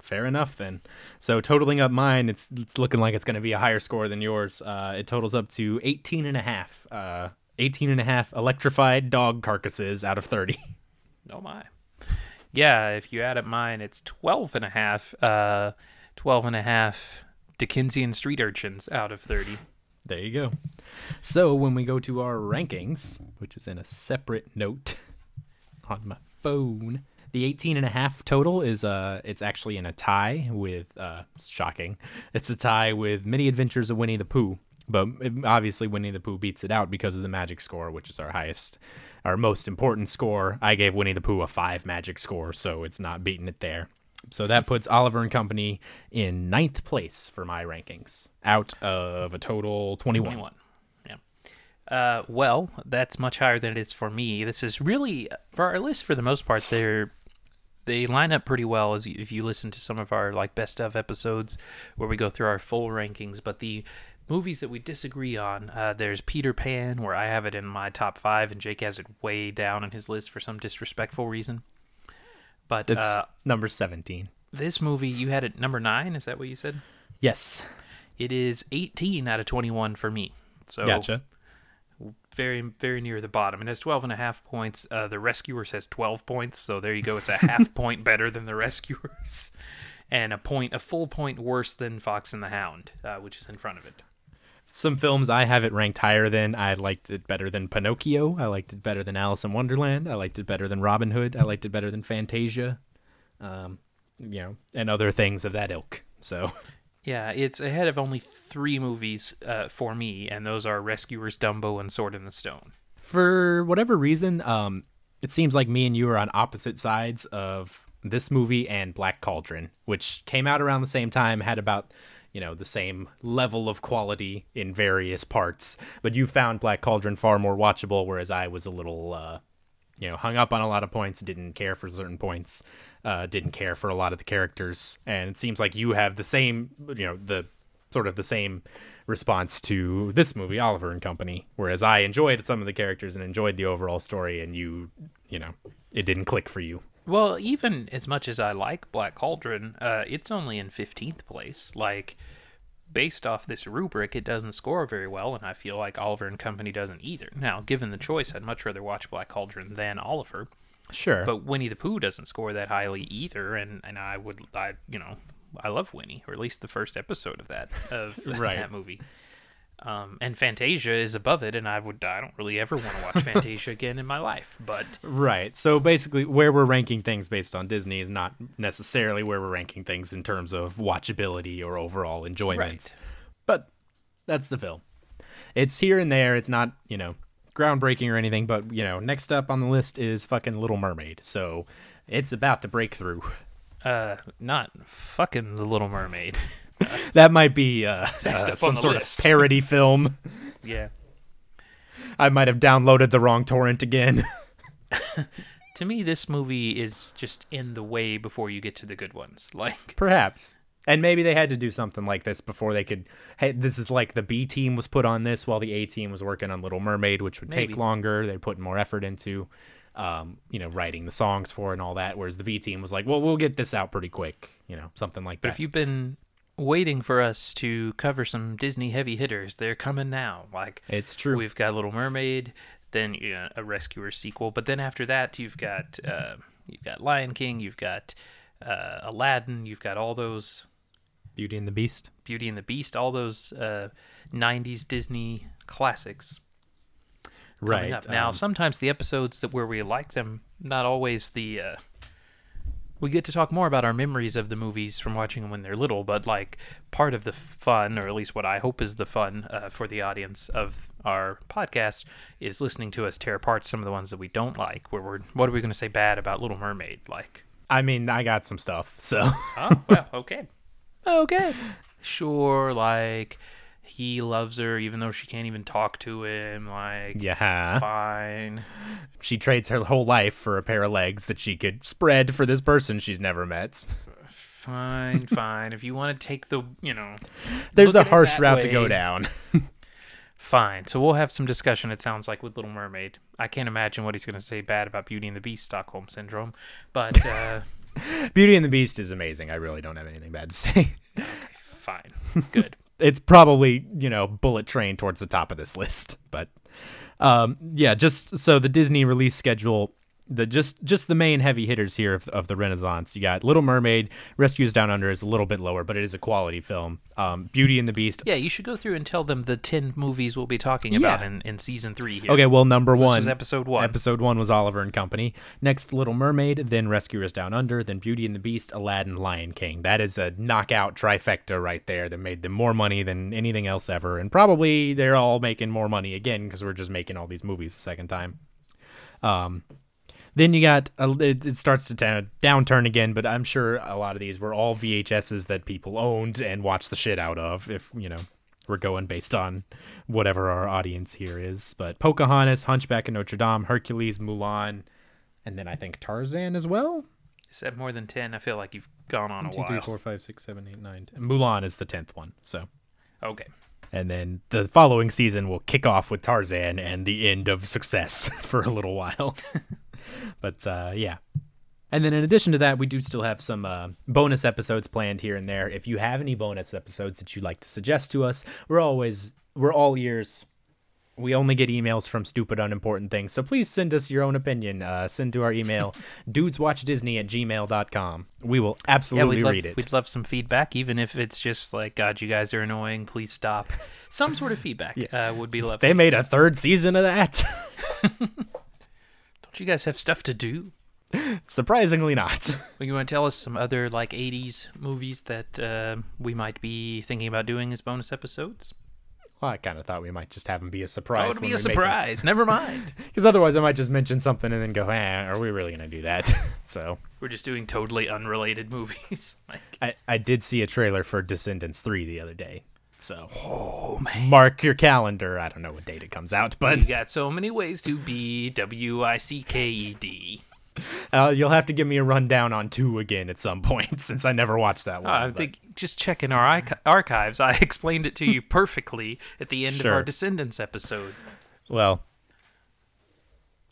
Fair enough, then. So, totaling up mine, it's, it's looking like it's going to be a higher score than yours. Uh, it totals up to 18 and a half. Uh, 18 and a half electrified dog carcasses out of 30. Oh my. Yeah, if you add up mine, it's 12 and a half. Uh, 12 and a half Dickensian street urchins out of 30. There you go. So, when we go to our rankings, which is in a separate note on my phone, the 18 and a half total is uh it's actually in a tie with uh shocking. It's a tie with Many Adventures of Winnie the Pooh. But obviously Winnie the Pooh beats it out because of the magic score, which is our highest our most important score. I gave Winnie the Pooh a 5 magic score, so it's not beating it there. So that puts Oliver and Company in ninth place for my rankings, out of a total 21. 21. Yeah. Uh, well, that's much higher than it is for me. This is really, for our list, for the most part, they're. They line up pretty well as if you listen to some of our like best of episodes where we go through our full rankings. But the movies that we disagree on, uh, there's Peter Pan, where I have it in my top five, and Jake has it way down on his list for some disrespectful reason. But That's uh, number 17. this movie, you had it number nine. Is that what you said? Yes. It is 18 out of 21 for me. So Gotcha. very very near the bottom. It has 12 and a half points. Uh, the Rescuers has 12 points, so there you go. It's a half point better than the Rescuers, and a point, a full point worse than Fox and the Hound, uh, which is in front of it. Some films I have it ranked higher than. I liked it better than Pinocchio. I liked it better than Alice in Wonderland. I liked it better than Robin Hood. I liked it better than Fantasia. Um, you know, and other things of that ilk. So, Yeah, it's ahead of only three movies uh, for me, and those are Rescuers, Dumbo, and Sword in the Stone. for whatever reason, um, it seems like me and you are on opposite sides of this movie and Black Cauldron, which came out around the same time, had about you know the same level of quality in various parts. But you found Black Cauldron far more watchable, whereas I was a little uh, you know hung up on a lot of points, didn't care for certain points, uh, didn't care for a lot of the characters, and it seems like you have the same you know the sort of the same response to this movie Oliver and Company, whereas I enjoyed some of the characters and enjoyed the overall story, and you you know it didn't click for you. Well, even as much as I like Black Cauldron, uh, it's only in 15th place. Like, based off this rubric, it doesn't score very well, and I feel like Oliver and Company doesn't either. Now, given the choice, I'd much rather watch Black Cauldron than Oliver. Sure, But Winnie the Pooh doesn't score that highly either, and, and I would, I you know, I love Winnie, or at least the first episode of that of Right. that movie. Um, and Fantasia is above it, and I would, I don't really ever want to watch Fantasia again in my life. But Right. So basically, where we're ranking things based on Disney is not necessarily where we're ranking things in terms of watchability or overall enjoyment. Right. But that's the film. It's here and there. It's not, you know, groundbreaking or anything. But, you know, next up on the list is fucking Little Mermaid. So it's about to break through. uh, not fucking the Little Mermaid. That might be uh, uh, some sort list. of parody film. yeah. I might have downloaded the wrong torrent again. To me, this movie is just in the way before you get to the good ones. Like, Perhaps. And maybe they had to do something like this before they could. Hey, this is like the B team was put on this while the A team was working on Little Mermaid, which would take longer. They put more effort into, um, you know, writing the songs for and all that. Whereas the B team was like, well, we'll get this out pretty quick, you know, something like but that. But if you've been waiting for us to cover some Disney heavy hitters, they're coming now. Like, it's true. we've got Little Mermaid, then yeah, a Rescuer sequel, but then after that, you've got uh, you've got Lion King, you've got uh, Aladdin, you've got all those Beauty and the Beast. Beauty and the Beast, all those uh, '90s Disney classics. Right. up. Now, um, sometimes the episodes that where we like them, not always the. We get to talk more about our memories of the movies from watching them when they're little, but like part of the fun, or at least what I hope is the fun uh, for the audience of our podcast, is listening to us tear apart some of the ones that we don't like. Where we're, what are we going to say bad about Little Mermaid? Like, I mean, I got some stuff. So oh well, okay, okay, sure. Like he loves her even though she can't even talk to him. Like, yeah, fine. she trades her whole life for a pair of legs that she could spread for this person she's never met. Fine, fine. If you want to take the, you know, There's a harsh route to go down. Fine. So we'll have some discussion. It sounds like with Little Mermaid. I can't imagine what he's going to say bad about Beauty and the Beast, Stockholm syndrome. But uh, Beauty and the Beast is amazing. I really don't have anything bad to say. fine, good. It's probably you know bullet train towards the top of this list but um yeah just so the disney release schedule the just just the main heavy hitters here of, of the renaissance. You got little mermaid rescuers down under is a little bit lower but it is a quality film. Um beauty and the beast. Yeah, you should go through and tell them the ten movies we'll be talking about Yeah. in, in season three here. okay well number This one. was episode one. episode one was oliver and company. Next little mermaid then rescuers down under then beauty and the beast aladdin lion king. That is a knockout trifecta right there that made them more money than anything else ever. And probably they're all making more money again because we're just making all these movies a second time. Um then you got a, it, it starts to down, downturn again but i'm sure a lot of these were all vhs's that people owned and watched the shit out of if you know we're going based on whatever our audience here is but pocahontas hunchback of notre dame hercules mulan and then i think tarzan as well Is that more than ten? I feel like you've gone on a Two, three, while. four, five, six, seven, eight, nine, ten. mulan is the 10th one so Okay. and then the following season will kick off with Tarzan and the end of success for a little while. but uh, yeah. And then in addition to that, we do still have some uh, bonus episodes planned here and there. If you have any bonus episodes that you'd like to suggest to us, we're always we're all ears. We only get emails from stupid, unimportant things. So please send us your own opinion. Uh, send to our email, dudeswatchdisney at gmail.com. We will Yeah, absolutely love, read it. we'd love some feedback, even if it's just like, God, you guys are annoying. Please stop. Some sort of feedback uh, would be lovely. They made a third season of that. Don't you guys have stuff to do? Surprisingly not. Well, you want to tell us some other like '80s movies that uh, we might be thinking about doing as bonus episodes? Well, I kind of thought we might just have them be a surprise. That would be a surprise. Never mind. Because otherwise, I might just mention something and then go, eh, are we really going to do that? so We're just doing totally unrelated movies. like, I, I did see a trailer for Descendants 3 the other day. So, oh man, mark your calendar. I don't know what date it comes out, but You got so many ways to be W I C K E D. uh, you'll have to give me a rundown on two again at some point since I never watched that one. I think just checking our archi- archives, I explained it to you perfectly at the end of our Descendants episode. Well,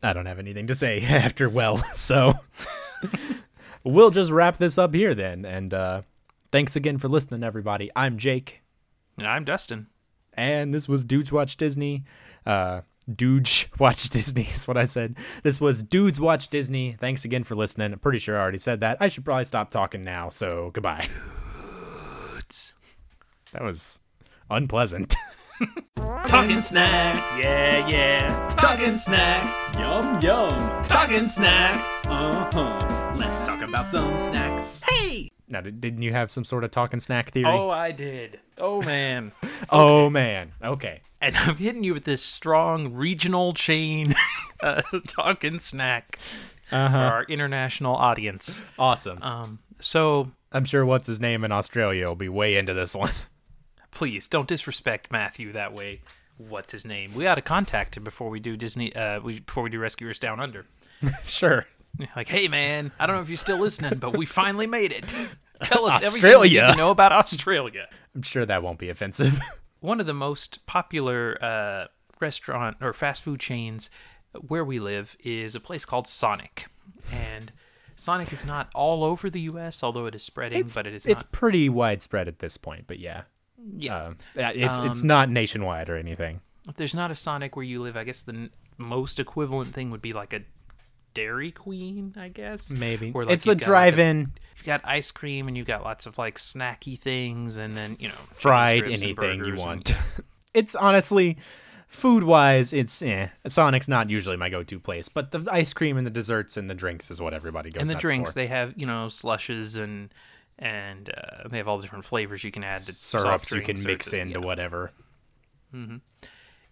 I don't have anything to say after well, so we'll just wrap this up here then. And uh, thanks again for listening, everybody. I'm Jake, And I'm Dustin. and this was Dudes Watch Disney. Uh, Dudes Watch Disney is what I said. This was Dudes Watch Disney. Thanks again for listening. I'm pretty sure I already said that. I should probably stop talking now, so goodbye. Dudes. That was unpleasant. Talking snack, yeah, yeah. Talking snack, Yum yum. talking snack. Uh huh. Let's talk about some snacks. Hey! now, didn't you have some sort of talking snack theory? Oh, I did. Oh, man. oh man. Okay. and I'm hitting you with this strong regional chain uh, talking snack for our international audience. Awesome. Um, so I'm sure what's his name in Australia will be way into this one. please don't disrespect Matthew that way. What's his name? We ought to contact him before we do Disney. Uh, we, before we do Rescuers Down Under. sure. Like, hey man, I don't know if you're still listening, but we finally made it. Tell us everything you Australia. need to know about Australia. I'm sure that won't be offensive. One of the most popular uh, restaurant or fast food chains where we live is a place called Sonic, and Sonic is not all over the U.S., although it is spreading, but it is it's not. pretty widespread at this point, but yeah. Yeah, Um, it's it's Um, not nationwide or anything. if there's not a Sonic where you live, I guess the n- most equivalent thing would be like a Dairy Queen, I guess. Maybe. Where, like, it's a you've got, like, drive-in You got ice cream and you got lots of like snacky things, and then you know fried anything you burgers and- want. it's honestly food-wise, it's eh. Sonic's not usually my go-to place, but the ice cream and the desserts and the drinks is what everybody goes and the nuts drinks for. they have you know slushes and and uh, they have all different flavors you can add to soft syrups you can drinks or mix to- into yeah. whatever.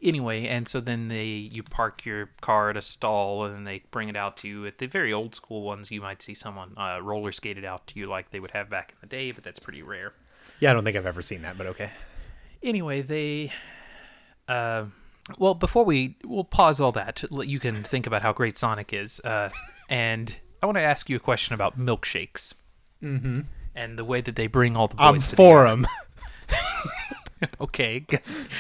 Anyway and so then they you park your car at a stall and then they bring it out to you at the very old school ones. You might see someone uh, roller skated out to you like they would have back in the day but that's pretty rare. Yeah, I don't think I've ever seen that, but okay. anyway they uh well before we we'll pause all that. You can think about how great sonic is. Uh and i want to ask you a question about milkshakes. Mm-hmm. and the way that they bring all the boys I'm for them. okay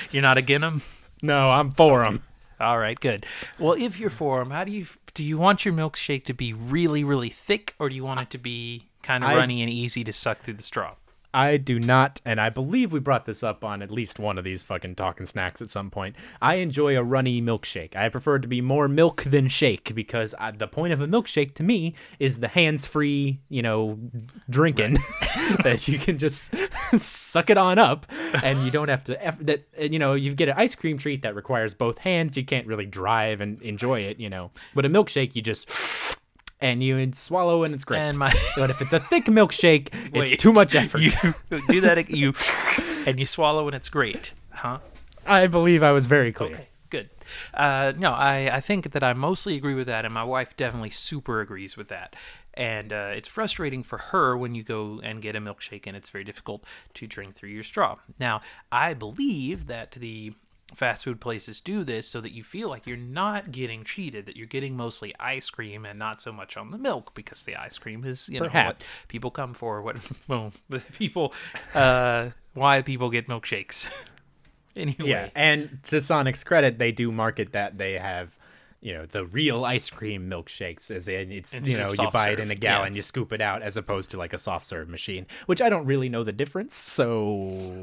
you're not against them no, I'm for them. all right good. Well if you're for them how do you do you want your milkshake to be really really thick or do you want it to be kind of runny and easy to suck through the straw I do not, and I believe we brought this up on at least one of these fucking talking snacks at some point. I enjoy a runny milkshake. I prefer it to be more milk than shake because I, the point of a milkshake to me is the hands-free, you know, drinking that you can just suck it on up, and you don't have to. eff- That uh, you know, you get an ice cream treat that requires both hands. You can't really drive and enjoy it, you know. But a milkshake, you just and you swallow and it's great. And my- but if it's a thick milkshake, it's too much effort. you do that you and you swallow and it's great huh I believe I was very clear. Okay, good. Uh, no, I, I think that I mostly agree with that, and my wife definitely super agrees with that. And uh, it's frustrating for her when you go and get a milkshake, and it's very difficult to drink through your straw. Now, I believe that the fast food places do this so that you feel like you're not getting cheated, that you're getting mostly ice cream and not so much on the milk, because the ice cream is, you know, Perhaps. what people come for. What well, the people, uh, why people get milkshakes. anyway, Yeah, and to Sonic's credit, they do market that they have, you know, the real ice cream milkshakes, as in it's Instead you know you buy it in a gallon, yeah. you scoop it out, as opposed to like a soft serve machine, which I don't really know the difference, so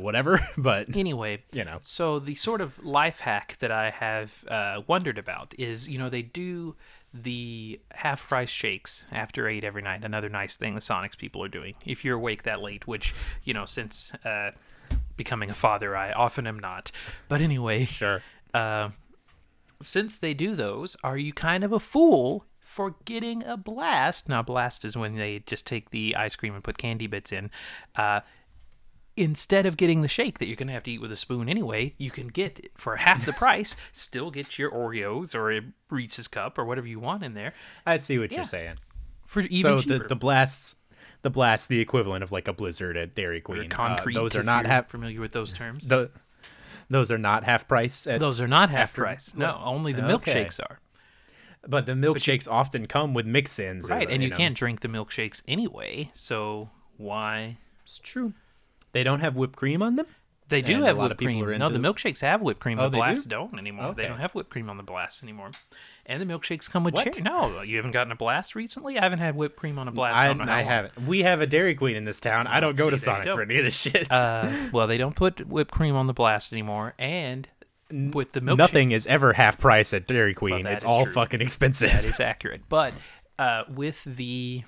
whatever. But anyway, You know. So the sort of life hack that I have uh, wondered about is, you know, they do the half price shakes after eight every night. Another nice thing the Sonics people are doing. If you're awake that late, which you know, since uh, becoming a father, I often am not. But anyway, sure, uh, since they do those, are you kind of a fool for getting a blast? Now, blast is when they just take the ice cream and put candy bits in. Uh, instead of getting the shake that you're going to have to eat with a spoon anyway, you can get it for half the price, still get your Oreos or a Reese's cup or whatever you want in there I see what Yeah. you're saying. for even so cheaper. the the blasts the blast, the equivalent of like a blizzard at Dairy Or Queen. Uh, concrete. those are not you're familiar with those terms. tho- those are not half price. At, those are not half after- price. No, only the Okay. milkshakes are. but the milkshakes often come with mix-ins. Right, uh, and you can't drink the milkshakes anyway. So why? It's true. They don't have whipped cream on them. They do And a have lot whipped of people cream. No, the milkshakes have whipped cream. Oh, the they do? blasts don't anymore. They don't have whipped cream on the blast anymore. And the milkshakes come with What? cherry. No, you haven't gotten a blast recently. I haven't had whipped cream on a blast. I, I, don't know how I haven't. We have a Dairy Queen in this town. I don't go See, to Sonic go. for any of this shit. Uh, well, they don't put whipped cream on the blast anymore, and with the milkshake, Nothing is ever half price at Dairy Queen. that it's all true. fucking expensive. That is accurate. But uh, with the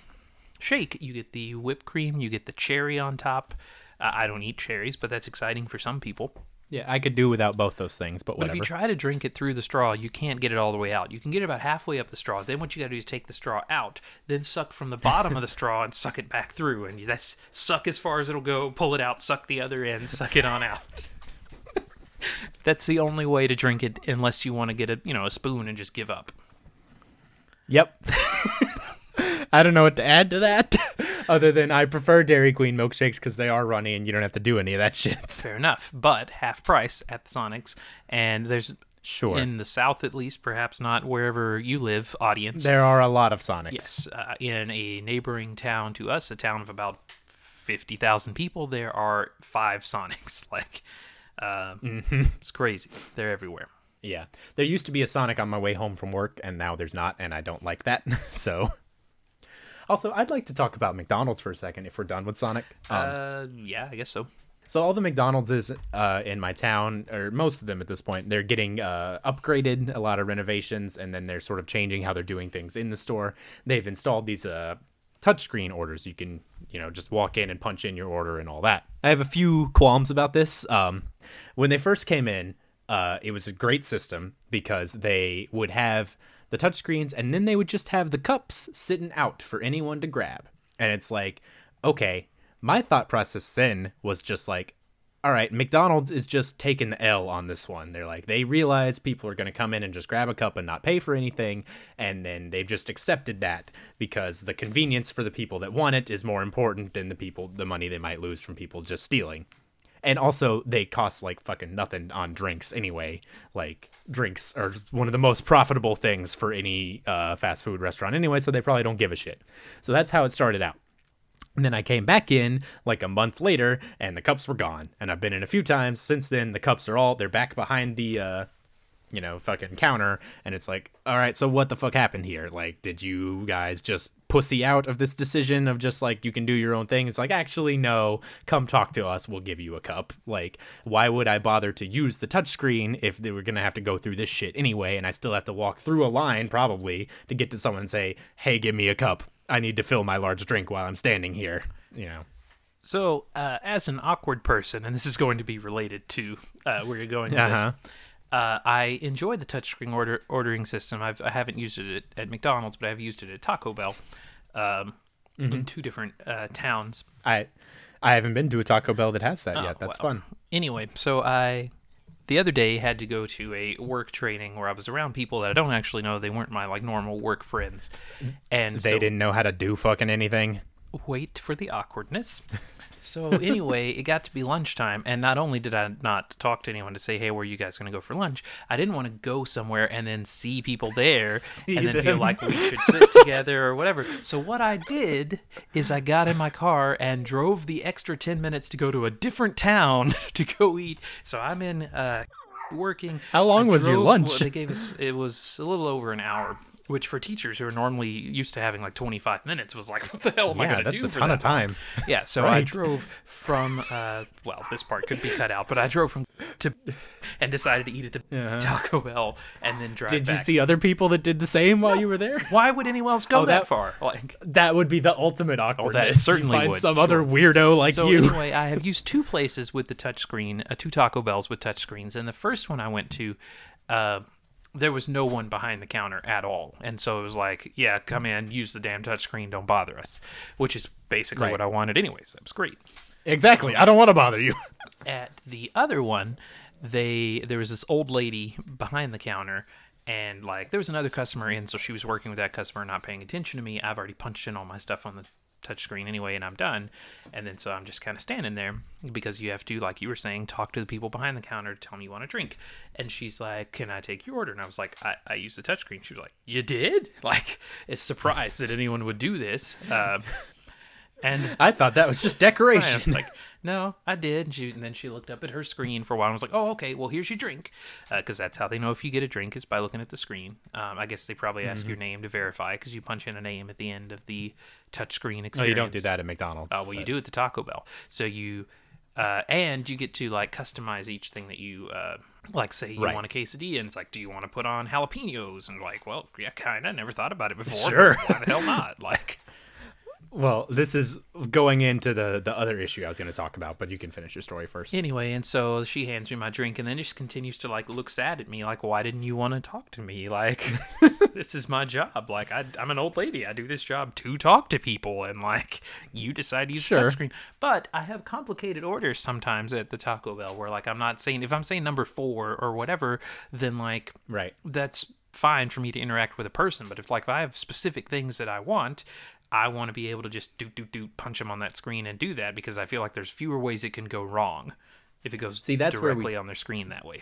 shake, you get the whipped cream, you get the cherry on top. Uh, I don't eat cherries, but that's exciting for some people. Yeah, I could do without both those things, but whatever. But if you try to drink it through the straw, you can't get it all the way out. You can get it about halfway up the straw. Then what you got to do is take the straw out, then suck from the bottom of the straw and suck it back through. And that's suck as far as it'll go, pull it out, suck the other end, suck it on out. that's the only way to drink it, unless you want to get a you know a spoon and just give up. Yep. I don't know what to add to that, other than I prefer Dairy Queen milkshakes because they are runny and you don't have to do any of that shit. Fair enough, but half price at the Sonics, and there's Sure. in the South at least, perhaps not wherever you live, audience. There are a lot of Sonics. Yes, uh, in a neighboring town to us, a town of about fifty thousand people, there are five Sonics. Like, uh, it's crazy. They're everywhere. Yeah. There used to be a Sonic on my way home from work, and now there's not, and I don't like that. so. Also, I'd like to talk about McDonald's for a second if we're done with Sonic. Um, uh, yeah, I guess so. So all the McDonald's is uh, in my town, or most of them at this point, they're getting uh, upgraded, a lot of renovations, and then they're sort of changing how they're doing things in the store. They've installed these uh, touchscreen orders. You can, you know, just walk in and punch in your order and all that. I have a few qualms about this. Um, when they first came in, uh, it was a great system because they would have the touchscreens and then they would just have the cups sitting out for anyone to grab. And it's like, okay, my thought process then was just like, all right, McDonald's is just taking the L on this one. They're like, they realize people are going to come in and just grab a cup and not pay for anything. And then they've just accepted that because the convenience for the people that want it is more important than the people, the money they might lose from people just stealing. And also, they cost like fucking nothing on drinks anyway. Like, drinks are one of the most profitable things for any uh, fast food restaurant anyway, so they probably don't give a shit. So that's how it started out. And then I came back in like a month later, and the cups were gone. And I've been in a few times since then. The cups are all they're back behind the, uh, you know, fucking counter. And it's like, all right, so what the fuck happened here? Like, did you guys just pussy out of this decision of just like you can do your own thing? It's like, actually, no. Come talk to us. We'll give you a cup. Like, why would I bother to use the touchscreen if they were gonna have to go through this shit anyway? And I still have to walk through a line probably to get to someone and say, hey, give me a cup. I need to fill my large drink while I'm standing here. You know. So, uh, as an awkward person, and this is going to be related to uh, where you're going with Uh-huh. this, uh, I enjoy the touchscreen order ordering system. I've, I haven't used it at, at McDonald's, but I've used it at Taco Bell um, Mm-hmm. in two different uh, towns. I I haven't been to a Taco Bell that has that Oh, yet. That's well. fun. Anyway, so I the other day had to go to a work training where I was around people that I don't actually know. They weren't my like normal work friends, and They so, didn't know how to do fucking anything. wait for the awkwardness. So anyway, it got to be lunchtime, and not only did I not talk to anyone to say, "Hey, where are you guys going to go for lunch?" I didn't want to go somewhere and then see people there and then feel like we should sit together or whatever. So what I did is I got in my car and drove the extra ten minutes to go to a different town to go eat. So I'm in uh, working. How long I was your lunch? well, they gave us it was a little over an hour. Which for teachers who are normally used to having like 25 minutes was like, what the hell am I going to do that's a ton of that long? time. Yeah, so I drove from uh well, this part could be cut out, but I drove from to and decided to eat at the Yeah. Taco Bell and then drive Did you see other people that did the same while you were there? Why would anyone else go Oh, that, that- far? Like That would be the ultimate awkwardness. You certainly find would, some sure. other weirdo like so you. anyway, I have used two places with the touchscreen, uh, two Taco Bells with touchscreens, and the first one I went to, uh, there was no one behind the counter at all, and so it was like, yeah, come in, use the damn touchscreen, don't bother us, which is basically Right. what I wanted anyways. It was great. Exactly. I don't want to bother you. at the other one, they there was this old lady behind the counter, and like there was another customer in, so she was working with that customer, not paying attention to me. I've already punched in all my stuff on the touchscreen anyway, and I'm done. And then so I'm just kind of standing there because you have to, like you were saying, talk to the people behind the counter to tell them you want a drink. And she's like, "Can I take your order?" And I was like, "I, I used the touchscreen." She was like, "You did?" Like, is surprised that anyone would do this. Um, and I thought that was just decoration. like, no, I did. And, she, and then she looked up at her screen for a while and was like, oh, okay, well, here's your drink. Because that's how they know if you get a drink is by looking at the screen. Um, I guess they probably ask Mm-hmm. your name to verify because you punch in a name at the end of the touchscreen experience. oh, you don't do that at McDonald's. Oh, well, you but- do at the Taco Bell. So you, uh, and you get to like customize each thing that you, uh, like, say you Right. want a quesadilla, and it's like, do you want to put on jalapenos? And like, well, yeah, kind of. Never thought about it before. Sure. Why the hell not? Like, Well, this is going into the the other issue I was going to talk about, but you can finish your story first. Anyway, and so she hands me my drink and then just continues to like look sad at me, like, why didn't you want to talk to me? Like, this is my job. Like, I, I'm an old lady. I do this job to talk to people, and like, you decide to use Sure. touchscreen. But I have complicated orders sometimes at the Taco Bell where like I'm not saying if I'm saying number four or whatever, then like Right. that's fine for me to interact with a person. But if like if I have specific things that I want, I want to be able to just do do do punch them on that screen and do that because I feel like there's fewer ways it can go wrong if it goes See, that's where we- directly on their screen that way.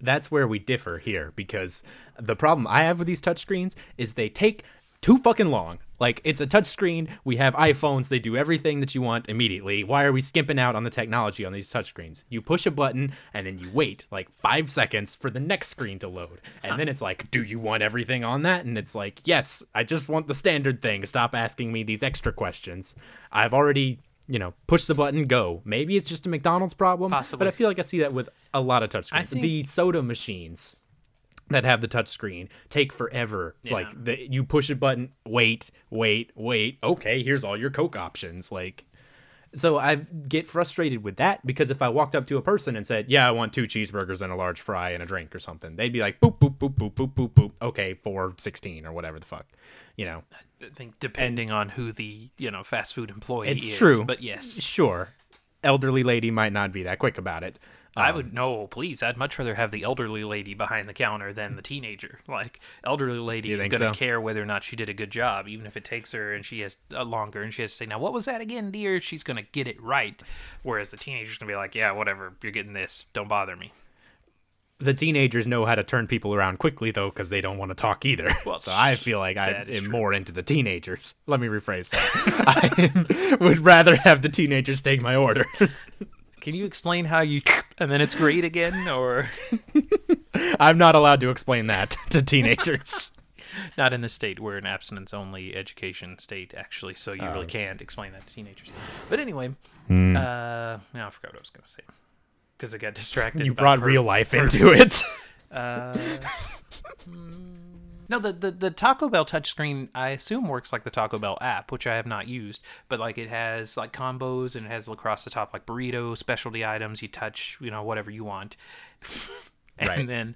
that's where we differ here because the problem I have with these touchscreens is they take too fucking long. Like it's a touchscreen. We have iPhones. They do everything that you want immediately. Why are we skimping out on the technology on these touchscreens? You push a button and then you wait like five seconds for the next screen to load, and then it's like, do you want everything on that? And it's like, yes, I just want the standard thing. Stop asking me these extra questions. I've already. You know, push the button, go. Maybe it's just a McDonald's problem, Possibly. but I feel like I see that with a lot of touchscreens. Think- the soda machines that have the touch screen take forever. Like the, you push a button, wait, wait, wait. Okay, here's all your Coke options. Like, so I get frustrated with that because if I walked up to a person and said, "Yeah, I want two cheeseburgers and a large fry and a drink or something," they'd be like, "Boop, boop, boop, boop, boop, boop, boop." Okay, four sixteen or whatever the fuck, you know. I think depending on who the you know fast food employee It's is, true. but yes, Sure, elderly lady might not be that quick about it. I would no, please. I'd much rather have the elderly lady behind the counter than the teenager. Like elderly lady is going to so? care whether or not she did a good job, even if it takes her and she has uh, longer and she has to say, "Now, what was that again, dear?" She's going to get it right. Whereas the teenager's going to be like, "Yeah, whatever. You're getting this. Don't bother me." the teenagers know how to turn people around quickly though because they don't want to talk either Well, so i feel like i am true. more into the teenagers let me rephrase that i would rather have the teenagers take my order Can you explain how you and then it's great again, or i'm not allowed to explain that to teenagers not in the state? We're an abstinence-only education state, actually, so you Oh. really can't explain that to teenagers. But anyway, Hmm. uh, now I forgot what I was going to say because I got distracted. you brought her- real life her- into it No, the, the the Taco Bell touchscreen I assume works like the Taco Bell app, which I have not used, but like it has like combos and it has across the top like burrito specialty items. You touch, you know, whatever you want, and Right. then.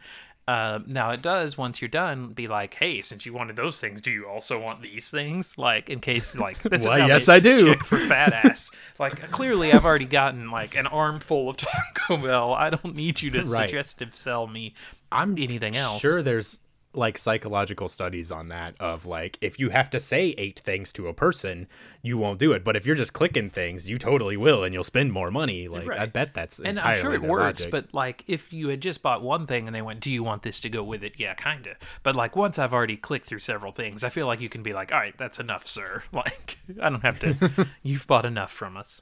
Uh, now it does once you're done be like hey since you wanted those things do you also want these things like in case like this Why, is how yes, they I do. for fat ass like clearly i've already gotten like an armful of taco bell i don't need you to Right. suggestive sell me i'm anything else sure there's like psychological studies on that of like if you have to say eight things to a person you won't do it but if you're just clicking things you totally will and you'll spend more money like i bet that's and I'm sure it works, logic. but like if you had just bought one thing and they went, "Do you want this to go with it?" Yeah, kind of. But like once I've already clicked through several things, I feel like you can be like, "All right, that's enough, sir." Like I don't have to. You've bought enough from us.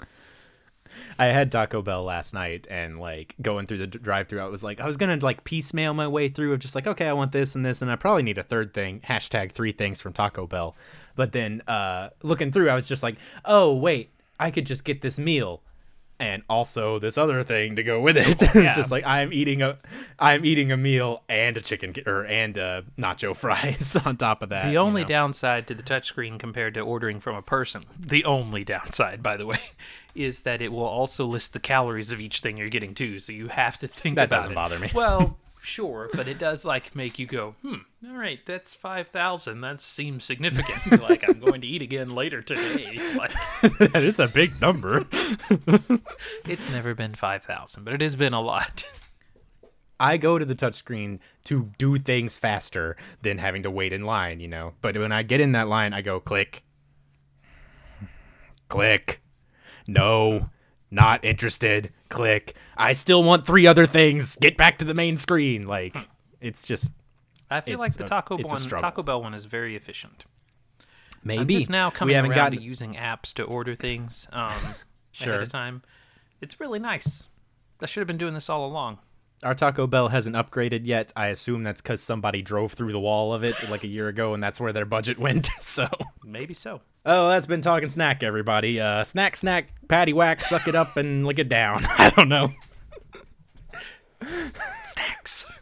I had Taco Bell last night and like going through the drive-through, I was like, I was gonna like piecemeal my way through of just like, okay, I want this and this, and I probably need a third thing. Hashtag three things from Taco Bell. But then uh, looking through, I was just like, oh wait, I could just get this meal and also this other thing to go with oh, it. It's yeah. just like I'm eating a, I'm eating a meal and a chicken or and a nacho fries on top of that. The you only know? downside to the touchscreen compared to ordering from a person, the only downside, by the way, is that it will also list the calories of each thing you're getting too. So you have to think That about doesn't it. bother me. Well, sure, but it does like make you go, hmm. All right, that's five thousand. That seems significant. like I'm going to eat again later today. Like that is a big number. it's never been five thousand, but it has been a lot. I go to the touchscreen to do things faster than having to wait in line, you know. But when I get in that line, I go click. Click. No, not interested. Click. I still want three other things. Get back to the main screen. Like, it's just I feel like the Taco a one. Taco Bell one is very efficient. maybe I'm just now coming we haven't around gotten to using apps to order things um, Sure. ahead of time. It's really nice. I should have been doing this all along. Our Taco Bell hasn't upgraded yet. I assume that's because somebody drove through the wall of it like a year ago, and that's where their budget went. So, Maybe so. oh, that's been talking snack, everybody. Uh, snack, snack, patty whack, suck it up and lick it down. I don't know. Snacks.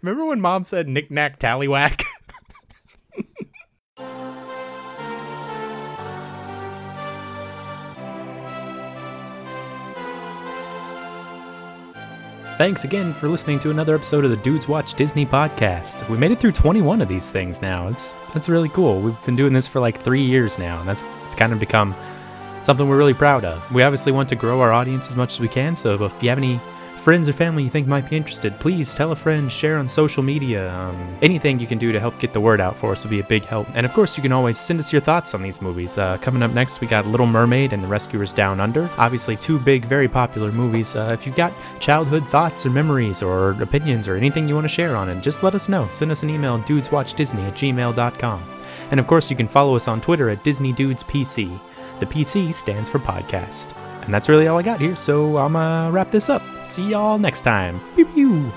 Remember when Mom said knick knack tallywhack? Thanks again for listening to another episode of the Dudes Watch Disney podcast. We made it through 21 of these things now. It's that's really cool. We've been doing this for like three years now, and that's it's kind of become something we're really proud of. We obviously want to grow our audience as much as we can. So if you have any friends or family you think might be interested, please tell a friend, share on social media. Um, anything you can do to help get the word out for us would be a big help. And of course, you can always send us your thoughts on these movies. Uh, coming up next, we got Little Mermaid and The Rescuers Down Under. Obviously, two big, very popular movies. Uh, if you've got childhood thoughts or memories or opinions or anything you want to share on it, just let us know. Send us an email, dudeswatchdisney at gmail.com. And of course, you can follow us on Twitter at DisneyDudesPC. The PC stands for podcast. And that's really all I got here, so I'm gonna wrap this up. See y'all next time. Pew pew.